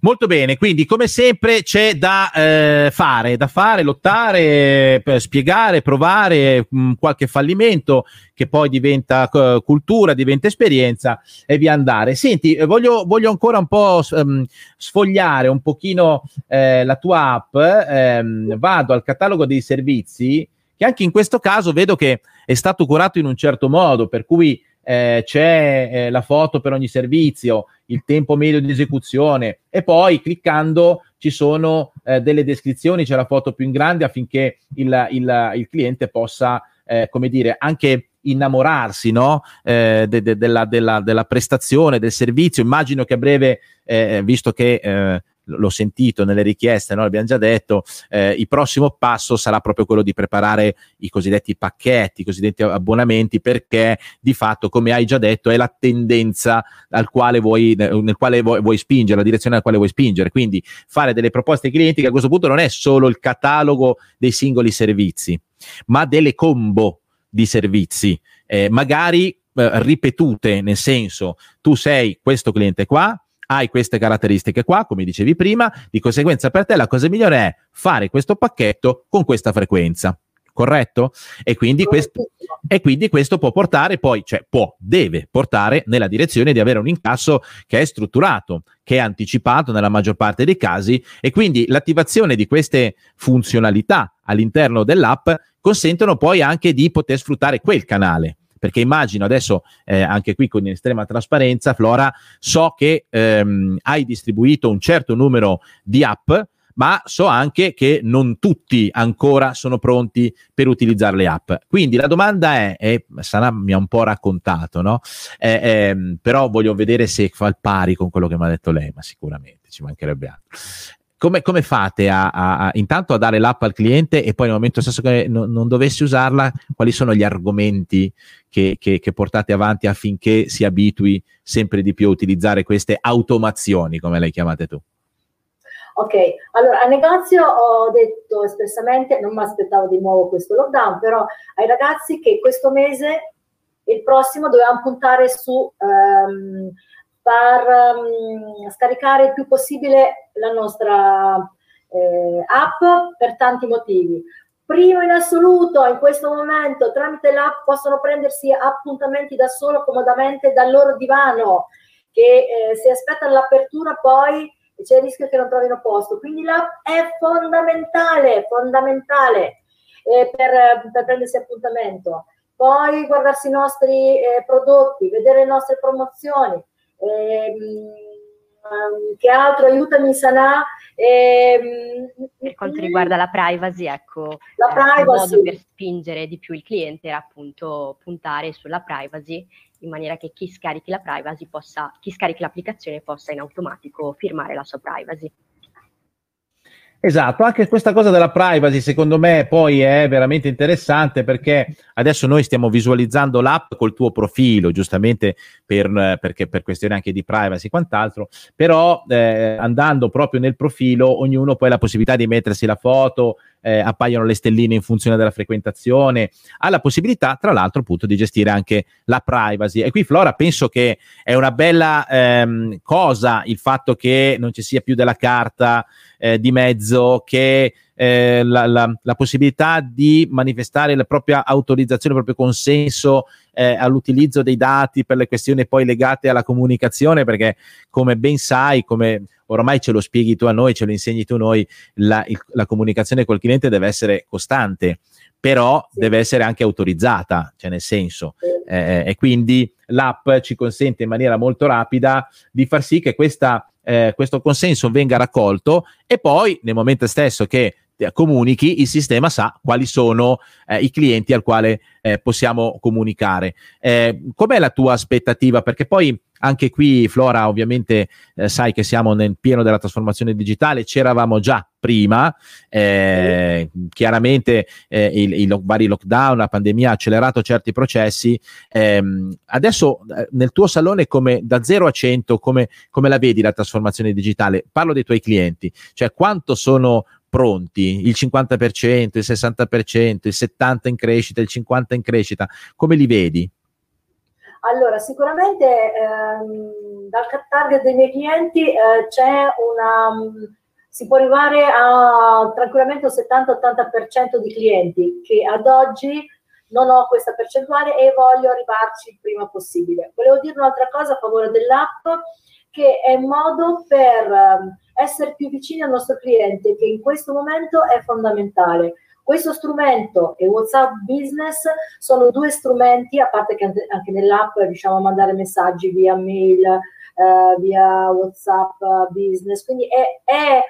Molto bene, quindi come sempre c'è da eh, fare, da fare, lottare, spiegare, provare mh, mm, qualche fallimento che poi diventa uh, cultura, diventa esperienza e via andare. Senti, eh, voglio, voglio ancora un po' um, sfogliare un pochino eh, la tua app, ehm, vado al catalogo dei servizi che anche in questo caso vedo che è stato curato in un certo modo, per cui eh, c'è eh, la foto per ogni servizio, il tempo medio di esecuzione e poi cliccando ci sono eh, delle descrizioni, c'è la foto più in grande affinché il, il, il cliente possa, eh, come dire, anche innamorarsi no? eh, de, de, della, della, della, prestazione, del servizio. Immagino che a breve, eh, visto che eh, l'ho sentito nelle richieste, no? l'abbiamo già detto, eh, il prossimo passo sarà proprio quello di preparare i cosiddetti pacchetti, i cosiddetti abbonamenti, perché di fatto, come hai già detto, è la tendenza al quale vuoi, nel quale vuoi, vuoi spingere, la direzione alla quale vuoi spingere. Quindi fare delle proposte ai clienti che a questo punto non è solo il catalogo dei singoli servizi, ma delle combo di servizi, eh, magari eh, ripetute, nel senso tu sei questo cliente qua, hai queste caratteristiche qua, come dicevi prima, di conseguenza per te la cosa migliore è fare questo pacchetto con questa frequenza. Corretto? E quindi, questo, e quindi questo può portare poi, cioè può, deve portare nella direzione di avere un incasso che è strutturato, che è anticipato nella maggior parte dei casi e quindi l'attivazione di queste funzionalità all'interno dell'app consentono poi anche di poter sfruttare quel canale perché immagino adesso eh, anche qui con estrema trasparenza, Flora, so che ehm, hai distribuito un certo numero di app, ma so anche che non tutti ancora sono pronti per utilizzare le app. Quindi la domanda è, e Sana mi ha un po' raccontato, no? Eh, eh, però voglio vedere se fa il pari con quello che mi ha detto lei, ma sicuramente ci mancherebbe altro come, come fate a, a, a, intanto a dare l'app al cliente e poi nel momento stesso che non, non dovessi usarla, quali sono gli argomenti che, che, che, portate avanti affinché si abitui sempre di più a utilizzare queste automazioni, come le chiamate tu? Ok, allora al negozio ho detto espressamente, non mi aspettavo di nuovo questo lockdown, però ai ragazzi che questo mese il prossimo dovevamo puntare su um, far um, scaricare il più possibile la nostra eh, app per tanti motivi. Primo in assoluto, in questo momento, tramite l'app possono prendersi appuntamenti da solo comodamente dal loro divano, che eh, se aspettano l'apertura poi c'è il rischio che non trovino posto. Quindi l'app è fondamentale, fondamentale eh, per, per, prendersi appuntamento. Poi guardarsi i nostri eh, prodotti, vedere le nostre promozioni, Ehm, che altro? Aiutami Sanà. Ehm, per quanto riguarda la privacy, ecco, la eh, privacy. il modo per spingere di più il cliente era appunto puntare sulla privacy in maniera che chi scarichi la privacy possa, chi scarichi l'applicazione possa in automatico firmare la sua privacy. Esatto, anche questa cosa della privacy secondo me poi è veramente interessante perché adesso noi stiamo visualizzando l'app col tuo profilo, giustamente per, perché, per questioni anche di privacy e quant'altro, però eh, andando proprio nel profilo ognuno poi ha la possibilità di mettersi la foto, eh, appaiono le stelline in funzione della frequentazione, ha la possibilità tra l'altro appunto di gestire anche la privacy. E qui Flora penso che è una bella ehm, cosa il fatto che non ci sia più della carta eh, di mezzo, che eh, la, la, la, possibilità di manifestare la propria autorizzazione, il proprio consenso eh, all'utilizzo dei dati per le questioni poi legate alla comunicazione, perché come ben sai, come ormai ce lo spieghi tu a noi, ce lo insegni tu a noi, la, il, la comunicazione col cliente deve essere costante però sì. deve essere anche autorizzata, cioè nel senso, eh, e quindi l'app ci consente in maniera molto rapida di far sì che questa, eh, questo consenso venga raccolto e poi nel momento stesso che comunichi, il sistema sa quali sono eh, i clienti al quale eh, possiamo comunicare. Eh, com'è la tua aspettativa? Perché poi anche qui, Flora, ovviamente eh, sai che siamo nel pieno della trasformazione digitale, c'eravamo già prima, eh, chiaramente eh, i, vari lockdown, la pandemia ha accelerato certi processi. Ehm, adesso eh, nel tuo salone, come da 0 a 100, come, come la vedi la trasformazione digitale? Parlo dei tuoi clienti, cioè quanto sono pronti, il 50%, il 60%, il 70% in crescita, il 50% in crescita, come li vedi? Allora, sicuramente ehm, dal target dei miei clienti eh, c'è una, si può arrivare a tranquillamente un 70-80% di clienti che ad oggi non ho questa percentuale e voglio arrivarci il prima possibile. Volevo dire un'altra cosa a favore dell'app, che è un modo per ehm, essere più vicini al nostro cliente, che in questo momento è fondamentale. Questo strumento e WhatsApp Business sono due strumenti, a parte che anche nell'app riusciamo a mandare messaggi via mail, eh, via WhatsApp Business, quindi è, è,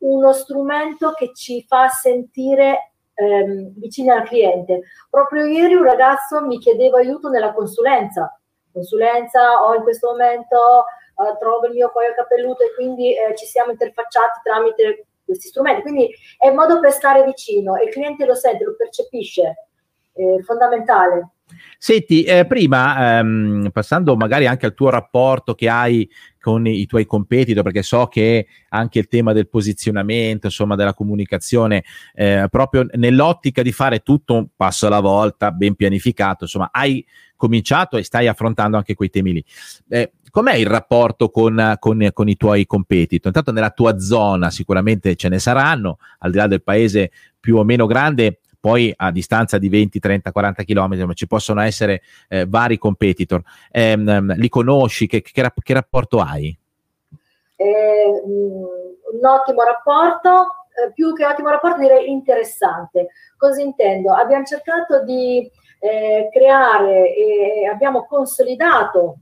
uno strumento che ci fa sentire ehm, vicini al cliente. Proprio ieri un ragazzo mi chiedeva aiuto nella consulenza. Consulenza ho in questo momento uh, trovo il mio cuoio capelluto e quindi eh, ci siamo interfacciati tramite questi strumenti. Quindi è un modo per stare vicino e il cliente lo sente, lo percepisce, è fondamentale. Senti, eh, prima, ehm, passando magari anche al tuo rapporto che hai con i, tuoi competitor, perché so che anche il tema del posizionamento, insomma, della comunicazione, eh, proprio nell'ottica di fare tutto un passo alla volta, ben pianificato, insomma, hai cominciato e stai affrontando anche quei temi lì. Eh, com'è il rapporto con, con, con, i tuoi competitor? Intanto nella tua zona sicuramente ce ne saranno, al di là del paese più o meno grande, poi a distanza di 20, 30, 40 km ci possono essere eh, vari competitor. Eh, li conosci? Che, che, che rapporto hai? Eh, un ottimo rapporto, eh, più che ottimo rapporto direi interessante. Cosa intendo? Abbiamo cercato di eh, creare e abbiamo consolidato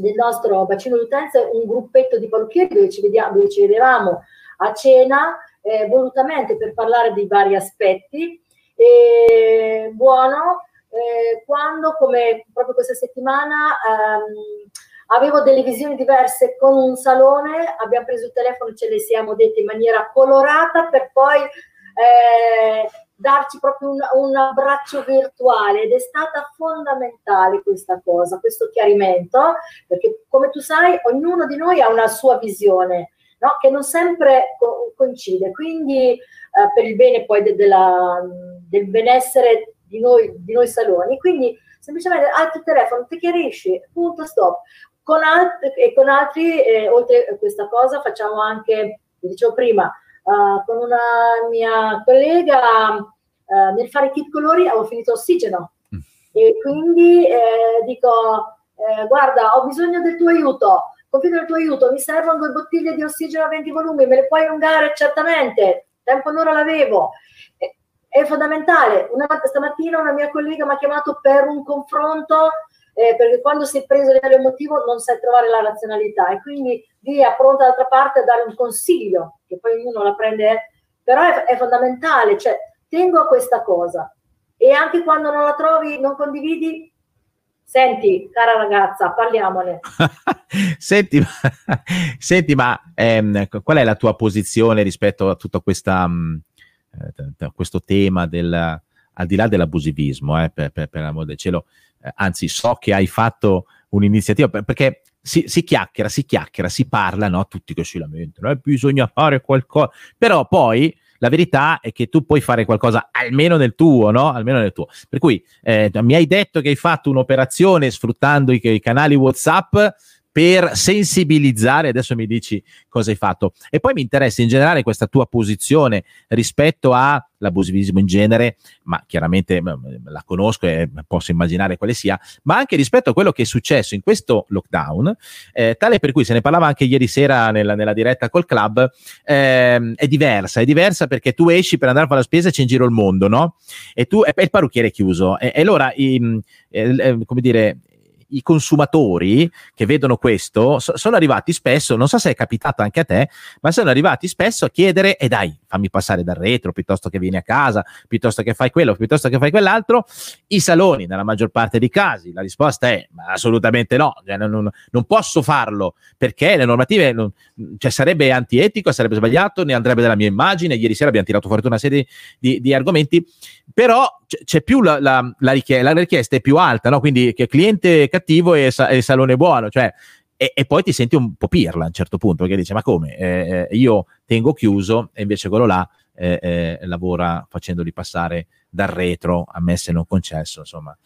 del nostro bacino d'utenza un gruppetto di parrucchieri dove ci, vediamo, dove ci vedevamo a cena eh, volutamente per parlare di vari aspetti. E, buono, eh, quando come proprio questa settimana ehm, avevo delle visioni diverse con un salone, abbiamo preso il telefono, ce le siamo dette in maniera colorata per poi eh, darci proprio un, un, abbraccio virtuale ed è stata fondamentale questa cosa, questo chiarimento, perché come tu sai ognuno di noi ha una sua visione. No? che non sempre co- coincide, quindi eh, per il bene poi de- della, del benessere di noi, di noi saloni, quindi semplicemente alzo il telefono, ti chiarisci, punto, stop. Con alt- e con altri, eh, oltre a questa cosa, facciamo anche, dicevo prima, uh, con una mia collega uh, nel fare kit colori avevo finito ossigeno. Mm. e quindi eh, dico eh, guarda ho bisogno del tuo aiuto. Confido nel tuo aiuto. Mi servono due bottiglie di ossigeno a 20 volumi. Me le puoi allungare certamente. Tempo non l'avevo. È fondamentale. Una, stamattina una mia collega mi ha chiamato per un confronto eh, perché quando sei preso a livello emotivo non sai trovare la razionalità e quindi via pronta dall'altra parte a dare un consiglio, che poi ognuno la prende, però è, è fondamentale, cioè tengo a questa cosa. E anche quando non la trovi, non condividi, Senti, cara ragazza, parliamone. senti, senti, ma ehm, qual è la tua posizione rispetto a tutto questa, mh, mm, eh, questo tema del, al di là dell'abusivismo, eh, per, per, per amore del cielo, eh, anzi so che hai fatto un'iniziativa, perché si, si, chiacchiera, si chiacchiera, si parla, no? tutti che si lamentano, eh, bisogna fare qualcosa, però poi la verità è che tu puoi fare qualcosa almeno nel tuo, no? Almeno nel tuo. Per cui eh, mi hai detto che hai fatto un'operazione sfruttando i, i canali WhatsApp per sensibilizzare, adesso mi dici cosa hai fatto. E poi mi interessa in generale questa tua posizione rispetto all'abusivismo in genere, ma chiaramente la conosco e posso immaginare quale sia, ma anche rispetto a quello che è successo in questo lockdown, eh, tale per cui se ne parlava anche ieri sera nella, nella diretta col club, eh, è diversa, è diversa perché tu esci per andare a fare la spesa e c'è in giro il mondo, no? E tu, e, e il parrucchiere è chiuso. E, e allora, i, eh, come dire, i consumatori che vedono questo so, sono arrivati spesso, non so se è capitato anche a te, ma sono arrivati spesso a chiedere, e eh dai, fammi passare dal retro, piuttosto che vieni a casa, piuttosto che fai quello, piuttosto che fai quell'altro. I saloni, nella maggior parte dei casi, la risposta è assolutamente no, cioè, non, non, non, posso farlo perché le normative, non, cioè, sarebbe antietico, sarebbe sbagliato, ne andrebbe della mia immagine. Ieri sera abbiamo tirato fuori una serie di, di argomenti, però c'è più la, la, la, richiesta, la, richiesta, è più alta, no? quindi che cliente cattivo e, sa- e salone buono, cioè e, e, poi ti senti un po' pirla a un certo punto perché dice ma come eh, eh io tengo chiuso e invece quello là eh, eh, lavora facendoli passare dal retro, a me se non concesso, insomma,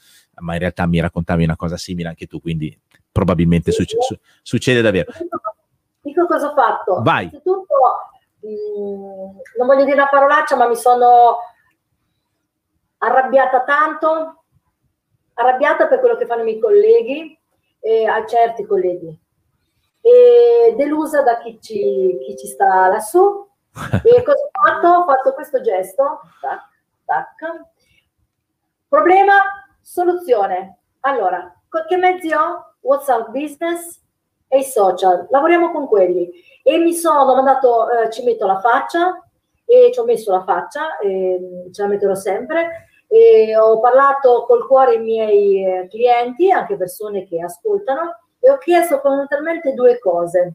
ma in realtà mi raccontavi una cosa simile anche tu, quindi probabilmente sì, succe- su- succede davvero. Dico cosa ho fatto. Vai. Innanzitutto, mh, mm, non voglio dire una parolaccia, ma mi sono arrabbiata tanto, arrabbiata per quello che fanno i miei colleghi, eh, a certi colleghi, e delusa da chi ci, chi ci sta lassù. e cosa ho fatto? Ho fatto questo gesto. Tac, tac. Problema, soluzione. Allora, che mezzi ho? WhatsApp Business e i social. Lavoriamo con quelli. E mi sono mandato, eh, ci metto la faccia, e ci ho messo la faccia, e ce la metterò sempre. E ho parlato col cuore ai miei eh, clienti, anche persone che ascoltano, e ho chiesto fondamentalmente due cose.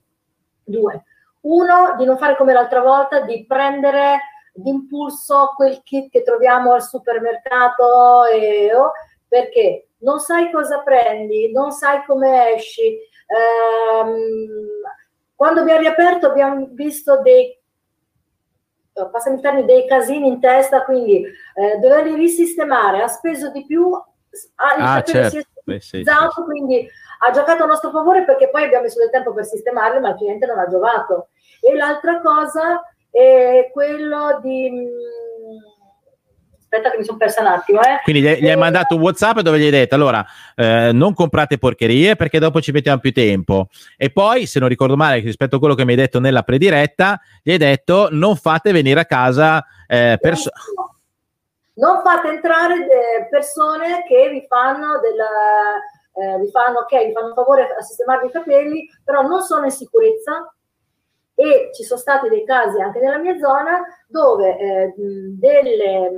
Due. Uno, di non fare come l'altra volta, di prendere d'impulso quel kit che troviamo al supermercato, e, oh, perché non sai cosa prendi, non sai come esci. Ehm, quando abbiamo riaperto abbiamo visto dei passami il termine, dei casini in testa, quindi eh, doverli risistemare, ha speso di più, ha ah, certo. si è Beh, sì, sì. quindi ha giocato a nostro favore perché poi abbiamo messo del tempo per sistemarli, ma il cliente non ha giocato. E l'altra cosa è quello di... Mm, aspetta che mi sono persa un attimo. Eh. Quindi gli, gli hai mandato un WhatsApp dove gli hai detto allora eh, non comprate porcherie perché dopo ci mettiamo più tempo. E poi, se non ricordo male, rispetto a quello che mi hai detto nella prediretta, gli hai detto non fate venire a casa eh, persone. Non fate entrare persone che vi fanno del. Eh, vi fanno, ok, vi fanno favore a sistemarvi i capelli, però non sono in sicurezza, e ci sono stati dei casi anche nella mia zona dove eh, delle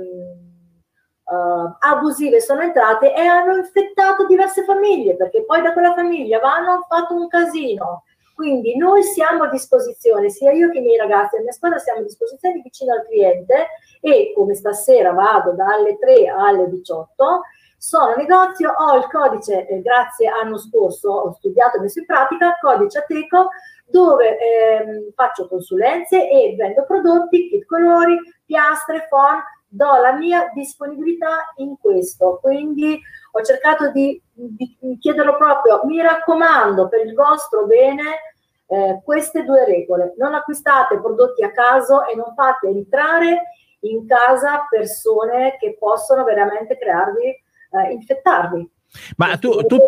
uh, abusive sono entrate e hanno infettato diverse famiglie, perché poi da quella famiglia vanno, fatto un casino. Quindi noi siamo a disposizione, sia io che i miei ragazzi, la mia squadra siamo a disposizione vicino al cliente e come stasera vado dalle 3 alle 18, sono negozio, ho il codice, eh, grazie all'anno scorso ho studiato e messo in pratica, codice Ateco, dove ehm, faccio consulenze e vendo prodotti, kit colori, piastre, font, do la mia disponibilità in questo. Quindi ho cercato di, di chiederlo proprio, mi raccomando per il vostro bene eh, queste due regole. Non acquistate prodotti a caso e non fate entrare in casa persone che possono veramente crearvi, eh, infettarvi. Ma tu, tu,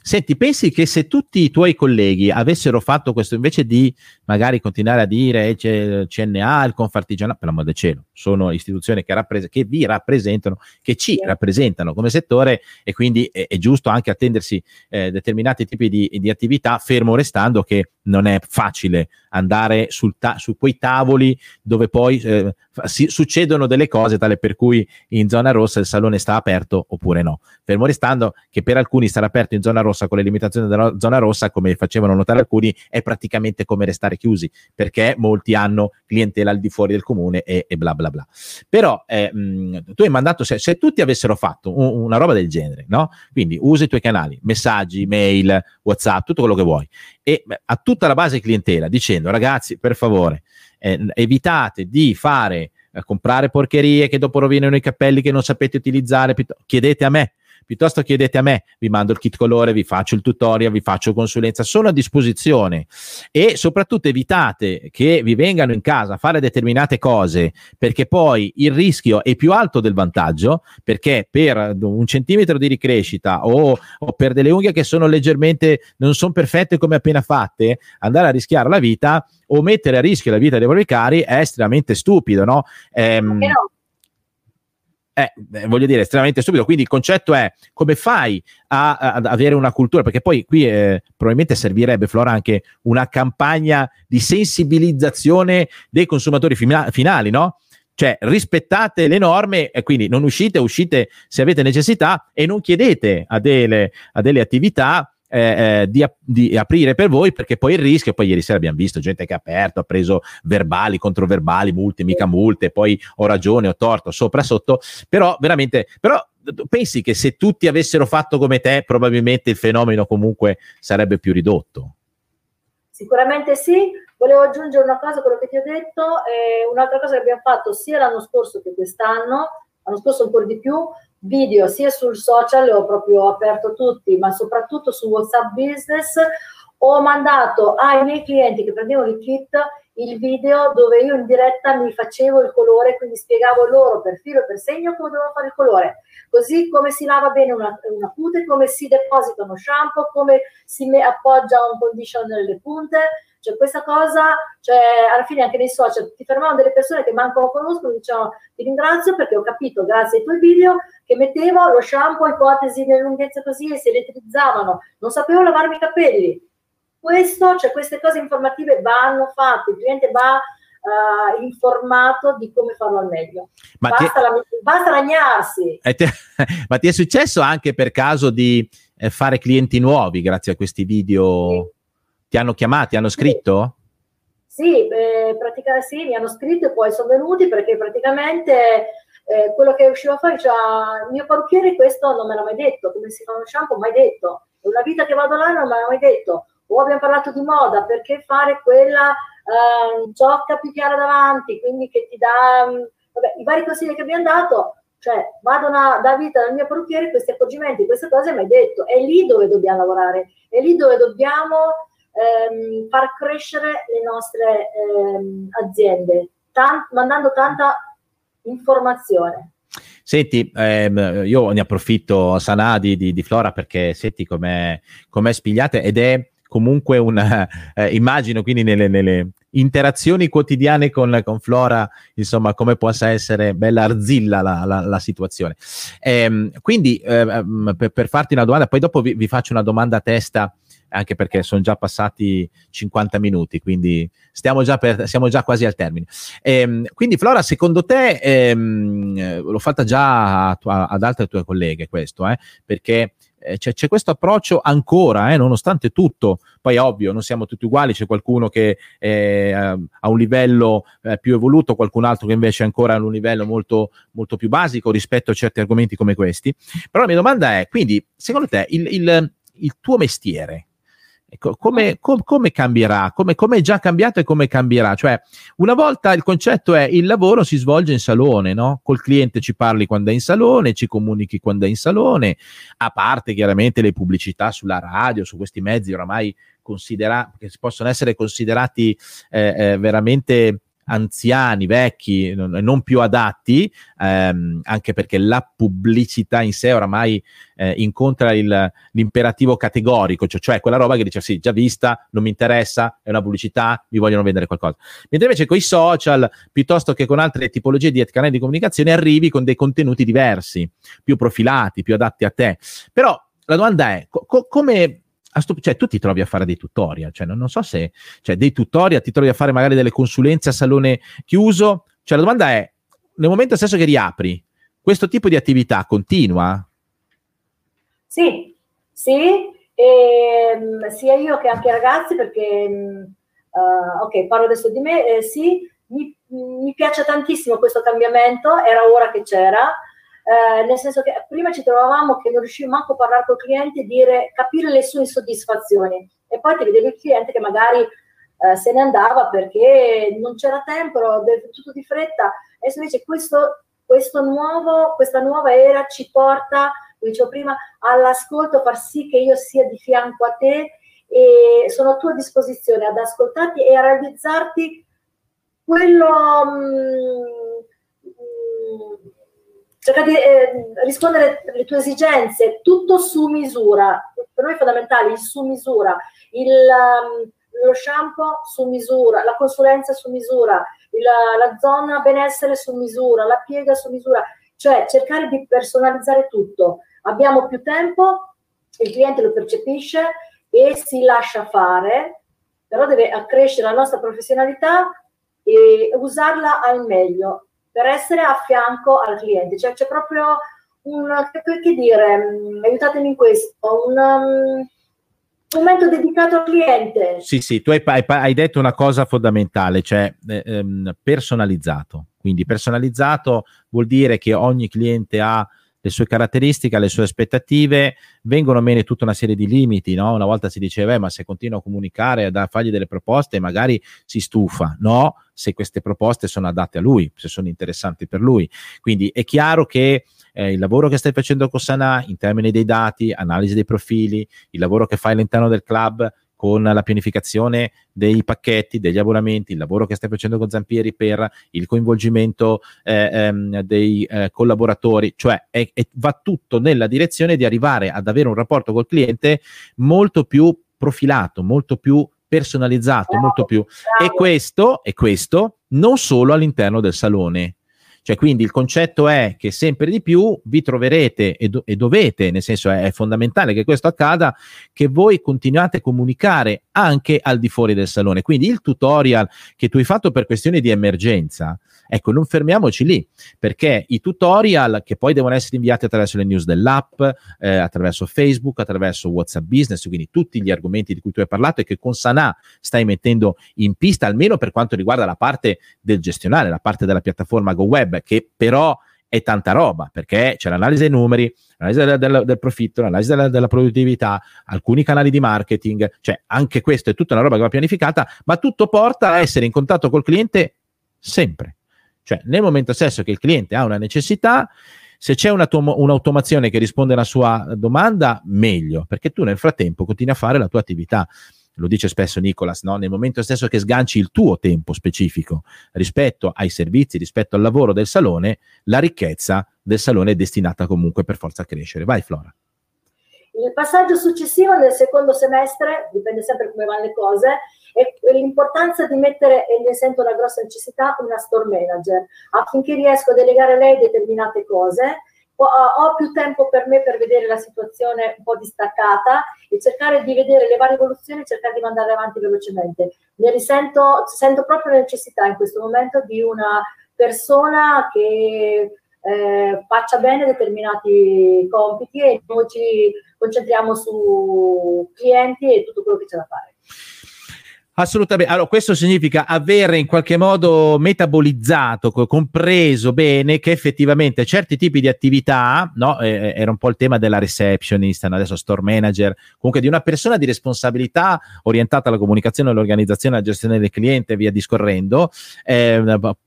senti, pensi che se tutti i tuoi colleghi avessero fatto questo invece di magari continuare a dire c'è CNA, il Confartigianato, per l'amor del cielo, sono istituzioni che, rappres- che vi rappresentano, che ci sì. rappresentano come settore e quindi è, è giusto anche attendersi eh, determinati tipi di, di, attività, fermo restando che non è facile andare ta- su quei tavoli dove poi eh, si- succedono delle cose tale per cui in zona rossa il salone sta aperto oppure no. Fermo restando che per alcuni stare aperto in zona rossa con le limitazioni della zona rossa, come facevano notare alcuni, è praticamente come restare chiusi, perché molti hanno clientela al di fuori del comune e, e bla bla bla. Però eh, mh, tu hai mandato, se, se, tutti avessero fatto un, una roba del genere, no? Quindi usa i tuoi canali, messaggi, mail, WhatsApp, tutto quello che vuoi, e a tutta la base clientela dicendo ragazzi, per favore, eh, evitate di fare eh, comprare porcherie che dopo rovinano i capelli che non sapete utilizzare, chiedete a me piuttosto chiedete a me, vi mando il kit colore, vi faccio il tutorial, vi faccio consulenza, sono a disposizione e soprattutto evitate che vi vengano in casa a fare determinate cose perché poi il rischio è più alto del vantaggio perché per un centimetro di ricrescita o, o per delle unghie che sono leggermente non sono perfette come appena fatte, andare a rischiare la vita o mettere a rischio la vita dei propri cari è estremamente stupido, no? Ehm, no è, eh, voglio dire, estremamente stupido. Quindi il concetto è come fai a, ad avere una cultura, perché poi qui eh, probabilmente servirebbe, Flora, anche una campagna di sensibilizzazione dei consumatori fina- finali, no? Cioè rispettate le norme e quindi non uscite, uscite se avete necessità e non chiedete a delle, a delle attività eh, eh, di, di, aprire per voi perché poi il rischio, poi ieri sera abbiamo visto gente che ha aperto, ha preso verbali, controverbali, multe, mica multe, poi ho ragione, ho torto, sopra, sotto, però veramente, però pensi che se tutti avessero fatto come te probabilmente il fenomeno comunque sarebbe più ridotto? Sicuramente sì. Volevo aggiungere una cosa a quello che ti ho detto, eh, un'altra cosa che abbiamo fatto sia l'anno scorso che quest'anno, l'anno scorso ancora di più, video sia sul social, ho proprio aperto tutti, ma soprattutto su WhatsApp Business, ho mandato ai miei clienti che prendevano il kit il video dove io in diretta mi facevo il colore, quindi spiegavo loro per filo e per segno come dovevano fare il colore, così come si lava bene una, una cute, come si deposita uno shampoo, come si appoggia un conditioner nelle punte, cioè questa cosa, cioè alla fine anche nei social ti fermavano delle persone che manco conoscono, dicevano ti ringrazio perché ho capito grazie ai tuoi video che mettevo lo shampoo, ipotesi nelle lunghezze così e si elettrizzavano, non sapevo lavarmi i capelli, questo, cioè queste cose informative vanno fatte, il cliente va uh, informato di come farlo al meglio. Ma basta, ti... la, basta lagnarsi. Te... Ma ti è successo anche per caso di eh, fare clienti nuovi grazie a questi video? Sì. Ti hanno chiamati, hanno scritto? Sì, sì, eh, pratica, sì, mi hanno scritto e poi sono venuti perché praticamente eh, quello che usciva fuori, cioè, il mio parrucchiere questo non me l'ha mai detto, come si fa uno shampoo, mai detto. È una vita che vado là non me l'ha mai detto o abbiamo parlato di moda, perché fare quella uh, giocca più chiara davanti, quindi che ti dà, um, vabbè, i vari consigli che abbiamo dato, cioè vado a da vita dal mio parrucchiere, questi accorgimenti, queste cose mi hai detto, è lì dove dobbiamo lavorare, è lì dove dobbiamo ehm, far crescere le nostre ehm, aziende, tan- mandando tanta informazione. Senti, ehm, io ne approfitto, Sanadi, di, di Flora, perché senti com'è, com'è spigliate ed è comunque una, eh, immagino quindi nelle, nelle, interazioni quotidiane con, con, Flora, insomma, come possa essere bella arzilla la, la, la situazione. Ehm, quindi, eh, per, per, farti una domanda, poi dopo vi, vi, faccio una domanda a testa, anche perché sono già passati 50 minuti, quindi già per, siamo già quasi al termine. Ehm, quindi, Flora, secondo te, ehm, l'ho fatta già a, a, ad altre tue colleghe questo, eh, perché eh, c'è, c'è, questo approccio ancora, eh, nonostante tutto. Poi ovvio, non siamo tutti uguali, c'è qualcuno che eh, ha un livello eh, più evoluto, qualcun altro che invece è ancora a un livello molto, molto più basico rispetto a certi argomenti come questi. Però la mia domanda è, quindi, secondo te il, il, il tuo mestiere, Ecco, come, com, come, cambierà? Come, come, è già cambiato e come cambierà? Cioè, una volta il concetto è il lavoro si svolge in salone, no? Col cliente ci parli quando è in salone, ci comunichi quando è in salone, a parte chiaramente le pubblicità sulla radio, su questi mezzi oramai considerati, che possono essere considerati eh, eh, veramente anziani, vecchi, non, più adatti, ehm, anche perché la pubblicità in sé oramai eh, incontra il, l'imperativo categorico, cioè, cioè, quella roba che dice sì, già vista, non mi interessa, è una pubblicità, mi vogliono vendere qualcosa. Mentre invece con i social, piuttosto che con altre tipologie di canali di comunicazione, arrivi con dei contenuti diversi, più profilati, più adatti a te. Però la domanda è co- come cioè, tu ti trovi a fare dei tutorial, cioè, non, non, so se cioè, dei tutorial, ti trovi a fare magari delle consulenze a salone chiuso. Cioè, la domanda è: nel momento stesso che riapri, questo tipo di attività continua? Sì, sì, e, sia io che anche i ragazzi, perché uh, ok, parlo adesso di me, eh, sì, mi, mi piace tantissimo questo cambiamento, era ora che c'era eh, nel senso che prima ci trovavamo che non riuscivamo manco a parlare con il cliente e dire, capire le sue insoddisfazioni. E poi ti vedevi il cliente che magari eh, se ne andava perché non c'era tempo, era tutto di fretta. E invece questo, questo nuovo, questa nuova era ci porta, come dicevo prima, all'ascolto, far sì che io sia di fianco a te e sono a tua disposizione ad ascoltarti e a realizzarti quello... Mh, mm, mh, mm, cerca di eh, rispondere alle tue esigenze, tutto su misura. Per noi è fondamentale il su misura, il, um, lo shampoo su misura, la consulenza su misura, il, la zona benessere su misura, la piega su misura, cioè cercare di personalizzare tutto. Abbiamo più tempo, il cliente lo percepisce e si lascia fare, però deve accrescere la nostra professionalità e usarla al meglio per essere a fianco al cliente. Cioè c'è proprio un, che, dire, mm, aiutatemi in questo, un, um, momento dedicato al cliente. Sì, sì, tu hai, hai, hai detto una cosa fondamentale, cioè eh, ehm, personalizzato. Quindi personalizzato vuol dire che ogni cliente ha le sue caratteristiche, le sue aspettative, vengono meno tutta una serie di limiti, no? Una volta si diceva, eh, ma se continua a comunicare, a fargli delle proposte, magari si stufa. No, se queste proposte sono adatte a lui, se sono interessanti per lui. Quindi è chiaro che eh, il lavoro che stai facendo con Sana in termini dei dati, analisi dei profili, il lavoro che fai all'interno del club con la pianificazione dei pacchetti, degli abbonamenti, il lavoro che stai facendo con Zampieri per il coinvolgimento eh, ehm, dei eh, collaboratori, cioè è, è, va tutto nella direzione di arrivare ad avere un rapporto col cliente molto più profilato, molto più personalizzato, molto più. E questo, e questo non solo all'interno del salone, cioè, quindi il concetto è che sempre di più vi troverete e, do- e dovete, nel senso è, è, fondamentale che questo accada, che voi continuate a comunicare anche al di fuori del salone. Quindi il tutorial che tu hai fatto per questioni di emergenza, ecco, non fermiamoci lì, perché i tutorial che poi devono essere inviati attraverso le news dell'app, eh, attraverso Facebook, attraverso WhatsApp Business, quindi tutti gli argomenti di cui tu hai parlato e che con Sana stai mettendo in pista, almeno per quanto riguarda la parte del gestionale, la parte della piattaforma GoWeb che però è tanta roba perché c'è l'analisi dei numeri, l'analisi del, del, del profitto, l'analisi della, della, produttività, alcuni canali di marketing, cioè anche questo è tutta una roba che va pianificata, ma tutto porta a essere in contatto col cliente sempre. Cioè nel momento stesso che il cliente ha una necessità, se c'è un'automazione che risponde alla sua domanda, meglio, perché tu nel frattempo continui a fare la tua attività lo dice spesso Nicolas, no? nel momento stesso che sganci il tuo tempo specifico rispetto ai servizi, rispetto al lavoro del salone, la ricchezza del salone è destinata comunque per forza a crescere. Vai Flora. Il passaggio successivo nel secondo semestre, dipende sempre come vanno le cose, è l'importanza di mettere, e ne sento una grossa necessità, una store manager, affinché riesco a delegare a lei determinate cose ho più tempo per me per vedere la situazione un po' distaccata e cercare di vedere le varie evoluzioni e cercare di mandare avanti velocemente. Ne risento, sento proprio la necessità in questo momento di una persona che eh, faccia bene determinati compiti e noi ci concentriamo su clienti e tutto quello che c'è da fare. Assolutamente. Allora, questo significa avere in qualche modo metabolizzato, compreso bene che effettivamente certi tipi di attività, no? Eh, eh, era un po' il tema della receptionist, adesso store manager, comunque di una persona di responsabilità orientata alla comunicazione, all'organizzazione, alla gestione del cliente e via discorrendo, eh,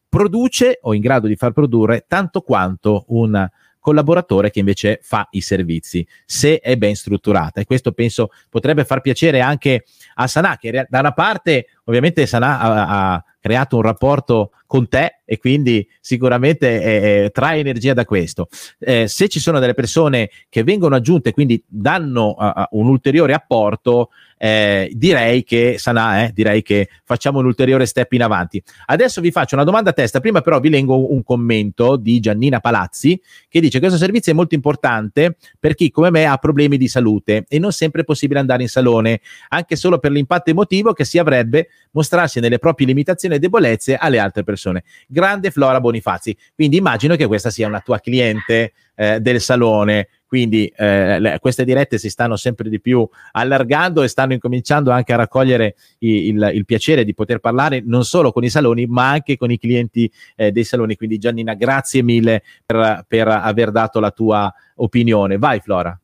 produce o in grado di far produrre tanto quanto un collaboratore che invece fa i servizi, se è ben strutturata. E questo penso potrebbe far piacere anche a Sanà, che da una parte ovviamente Sanà ha, ha creato un rapporto con te e quindi sicuramente eh, eh, trae energia da questo. Eh, se ci sono delle persone che vengono aggiunte quindi danno uh, un ulteriore apporto, eh, direi che Sanà, eh, direi che facciamo un ulteriore step in avanti. Adesso vi faccio una domanda a testa, prima però vi leggo un commento di Giannina Palazzi che dice questo servizio è molto importante per chi come me ha problemi di salute e non sempre è possibile andare in salone, anche solo per l'impatto emotivo che si avrebbe mostrarsi nelle proprie limitazioni e debolezze alle altre persone. Grande Flora Bonifazi, quindi immagino che questa sia una tua cliente eh, del salone quindi eh, le, queste dirette si stanno sempre di più allargando e stanno incominciando anche a raccogliere i, il, il, piacere di poter parlare non solo con i saloni, ma anche con i clienti eh, dei saloni. Quindi Giannina, grazie mille per, per aver dato la tua opinione. Vai Flora.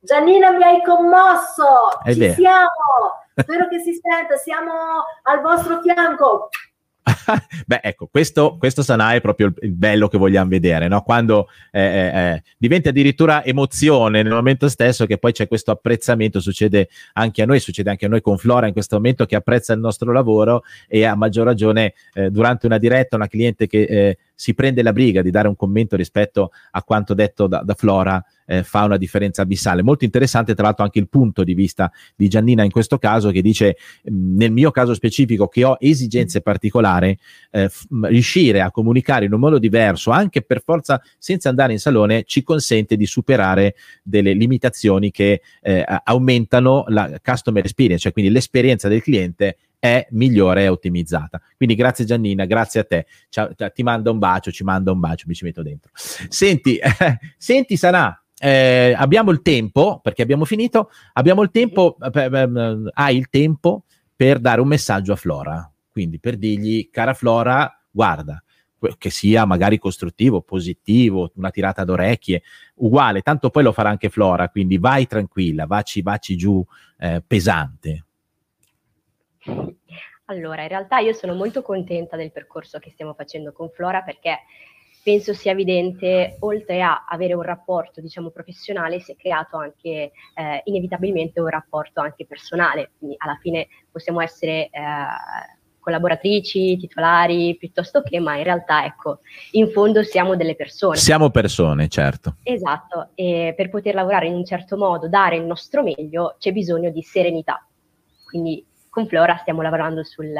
Giannina, mi hai commosso! È Ci vero. siamo! Spero che si senta, siamo al vostro fianco. Beh, ecco, questo, questo Sanà è proprio il, il, bello che vogliamo vedere, no? quando eh, eh, eh, diventa addirittura emozione nel momento stesso che poi c'è questo apprezzamento, succede anche a noi, succede anche a noi con Flora in questo momento che apprezza il nostro lavoro e a maggior ragione eh, durante una diretta una cliente che eh, si prende la briga di dare un commento rispetto a quanto detto da, da Flora eh, fa una differenza abissale. Molto interessante tra l'altro anche il punto di vista di Giannina in questo caso che dice mm, nel mio caso specifico che ho esigenze particolari, eh, f- riuscire a comunicare in un modo diverso anche per forza senza andare in salone ci consente di superare delle limitazioni che eh, aumentano la customer experience, cioè quindi l'esperienza del cliente è migliore e ottimizzata. Quindi grazie Giannina, grazie a te. Ciao, ti mando un bacio, ci manda un bacio, mi ci metto dentro. Senti, eh, senti Sanà, eh, abbiamo il tempo, perché abbiamo finito, abbiamo il tempo, eh, eh, hai il tempo per dare un messaggio a Flora. Quindi per dirgli, cara Flora, guarda, che sia magari costruttivo, positivo, una tirata d'orecchie, uguale, tanto poi lo farà anche Flora, quindi vai tranquilla, vaci, vaci giù eh, pesante. Allora, in realtà io sono molto contenta del percorso che stiamo facendo con Flora perché penso sia evidente, oltre a avere un rapporto, diciamo, professionale, si è creato anche eh, inevitabilmente un rapporto anche personale. Quindi alla fine possiamo essere eh, collaboratrici, titolari, piuttosto che, ma in realtà, ecco, in fondo siamo delle persone. Siamo persone, certo. Esatto, e per poter lavorare in un certo modo, dare il nostro meglio, c'è bisogno di serenità. Quindi con Flora stiamo lavorando sul,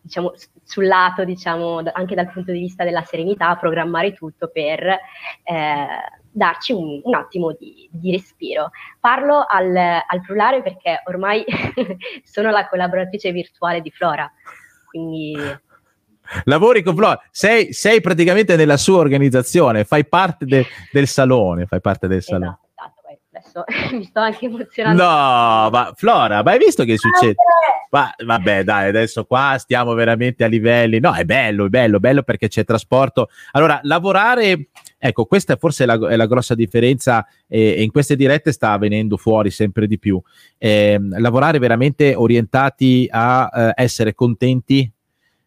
diciamo, sul lato, diciamo, anche dal punto di vista della serenità, programmare tutto per eh, darci un, un attimo di, di, respiro. Parlo al, al plurale perché ormai sono la collaboratrice virtuale di Flora, quindi lavori con Flora, sei, sei, praticamente nella sua organizzazione, fai parte de, del salone, fai parte del esatto, salone. Adesso mi sto anche emozionando. No, ma Flora, ma hai visto che succede? Ma, vabbè, dai, adesso qua stiamo veramente a livelli. No, è bello, è bello, bello perché c'è trasporto. Allora, lavorare, ecco, questa è forse la, è la grossa differenza e, e, in queste dirette sta venendo fuori sempre di più. Eh, lavorare veramente orientati a eh, essere contenti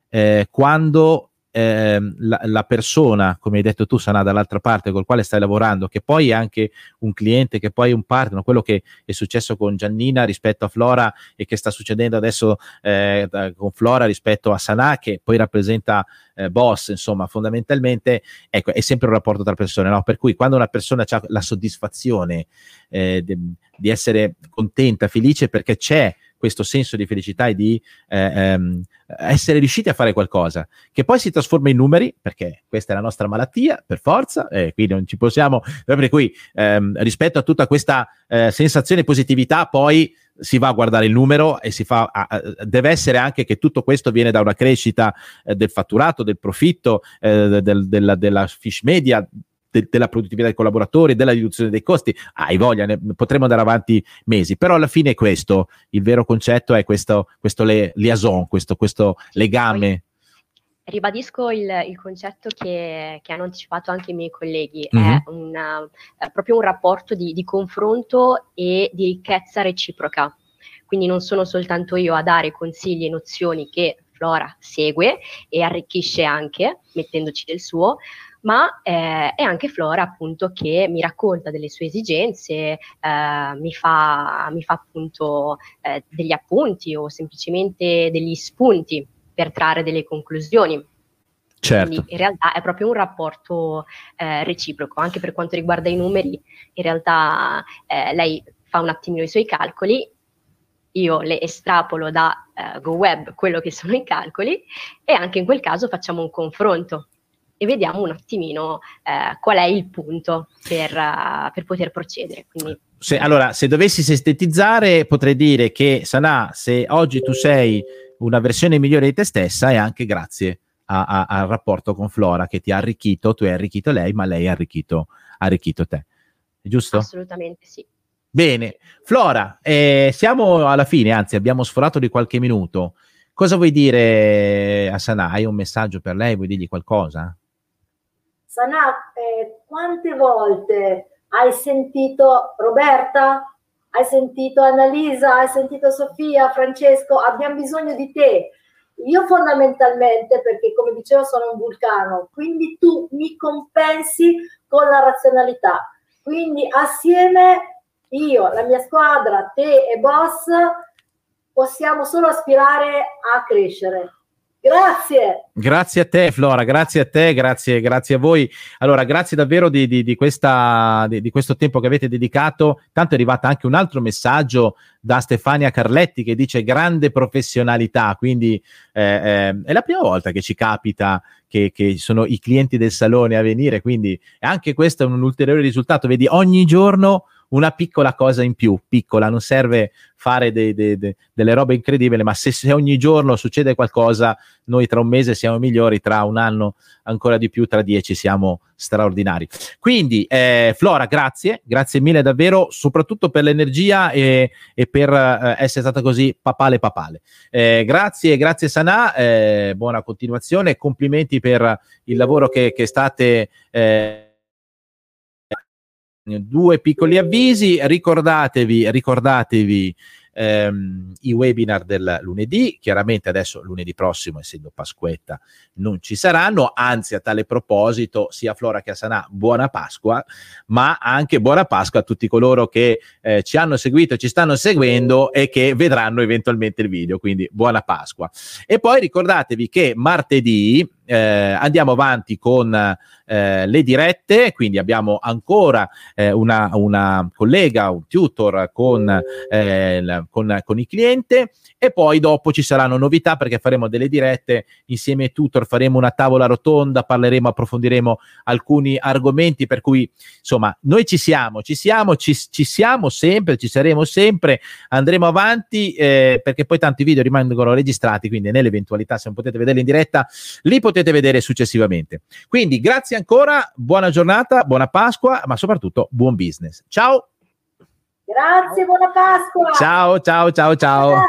eh, quando eh, la, la, persona, come hai detto tu, sarà dall'altra parte col quale stai lavorando, che poi è anche un cliente, che poi è un partner, quello che è successo con Giannina rispetto a Flora e che sta succedendo adesso eh, con Flora rispetto a Sanà, che poi rappresenta eh, boss, insomma, fondamentalmente ecco, è sempre un rapporto tra persone, no? Per cui quando una persona ha la soddisfazione eh, de, di essere contenta, felice perché c'è questo senso di felicità e di eh, ehm, essere riusciti a fare qualcosa, che poi si trasforma in numeri, perché questa è la nostra malattia, per forza, e qui non ci possiamo, per cui ehm, rispetto a tutta questa eh, sensazione positività, poi si va a guardare il numero e si fa, a, deve essere anche che tutto questo viene da una crescita eh, del fatturato, del profitto, eh, del, della, della fish media, de- della produttività dei collaboratori, della riduzione dei costi, hai voglia, ne potremmo andare avanti mesi, però alla fine è questo, il vero concetto è questo, questo le- liaison, questo, questo legame. Ribadisco il, il concetto che, che, hanno anticipato anche i miei colleghi, mm-hmm. è, una, è, proprio un rapporto di, di confronto e di ricchezza reciproca. Quindi non sono soltanto io a dare consigli e nozioni che Flora segue e arricchisce anche mettendoci del suo, ma eh, è anche Flora appunto che mi racconta delle sue esigenze, eh, mi, fa, mi, fa, appunto eh, degli appunti o semplicemente degli spunti per trarre delle conclusioni. Certo. Quindi in realtà è proprio un rapporto eh, reciproco, anche per quanto riguarda i numeri, in realtà eh, lei fa un attimino i suoi calcoli, io le estrapolo da uh, GoWeb quello che sono i calcoli e anche in quel caso facciamo un confronto e vediamo un attimino eh, qual è il punto per, uh, per poter procedere. Quindi, se, allora, se dovessi sintetizzare, potrei dire che Sanà, se oggi tu sei una versione migliore di te stessa, è anche grazie a, a, al rapporto con Flora che ti ha arricchito, tu hai arricchito lei, ma lei ha arricchito, ha arricchito te. Giusto? Assolutamente sì. Bene, Flora, eh, siamo alla fine, anzi abbiamo sforato di qualche minuto. Cosa vuoi dire a Sanà? Hai un messaggio per lei? Vuoi dirgli qualcosa? Sanà, eh, quante volte hai sentito Roberta? Hai sentito Annalisa? Hai sentito Sofia? Francesco? Abbiamo bisogno di te. Io fondamentalmente, perché come dicevo sono un vulcano, quindi tu mi compensi con la razionalità. Quindi assieme io, la mia squadra, te e boss, possiamo solo aspirare a crescere. Grazie. Grazie a te Flora, grazie a te, grazie, grazie a voi. Allora, grazie davvero di, di, di, questa, di, questo tempo che avete dedicato. Tanto è arrivato anche un altro messaggio da Stefania Carletti che dice grande professionalità, quindi eh, eh, è la prima volta che ci capita che, che, sono i clienti del salone a venire, quindi anche questo è un ulteriore risultato. Vedi, ogni giorno una piccola cosa in più, piccola, non serve fare de, de, de, delle robe incredibili, ma se, se, ogni giorno succede qualcosa, noi tra un mese siamo migliori, tra un anno ancora di più, tra dieci siamo straordinari. Quindi, eh, Flora, grazie, grazie mille davvero, soprattutto per l'energia e, e per eh, essere stata così papale papale. Eh, grazie, grazie Sanà, eh, buona continuazione, complimenti per il lavoro che, che state eh, due piccoli avvisi, ricordatevi, ricordatevi ehm, i webinar del lunedì, chiaramente adesso lunedì prossimo, essendo Pasquetta, non ci saranno, anzi a tale proposito, sia Flora che a buona Pasqua, ma anche buona Pasqua a tutti coloro che eh, ci hanno seguito, ci stanno seguendo e che vedranno eventualmente il video, quindi buona Pasqua. E poi ricordatevi che martedì eh, andiamo avanti con eh, le dirette, quindi abbiamo ancora eh, una, una, collega, un tutor con, eh, con, con il cliente. E poi dopo ci saranno novità perché faremo delle dirette insieme ai tutor, faremo una tavola rotonda, parleremo, approfondiremo alcuni argomenti. Per cui insomma noi ci siamo, ci siamo, ci, ci siamo sempre, ci saremo sempre, andremo avanti eh, perché poi tanti video rimangono registrati, quindi nell'eventualità se non potete vederli in diretta li potete vedere successivamente. Quindi grazie ancora, buona giornata, buona Pasqua, ma soprattutto buon business. Ciao! Grazie, buona Pasqua! Ciao, ciao, ciao, ciao. ciao.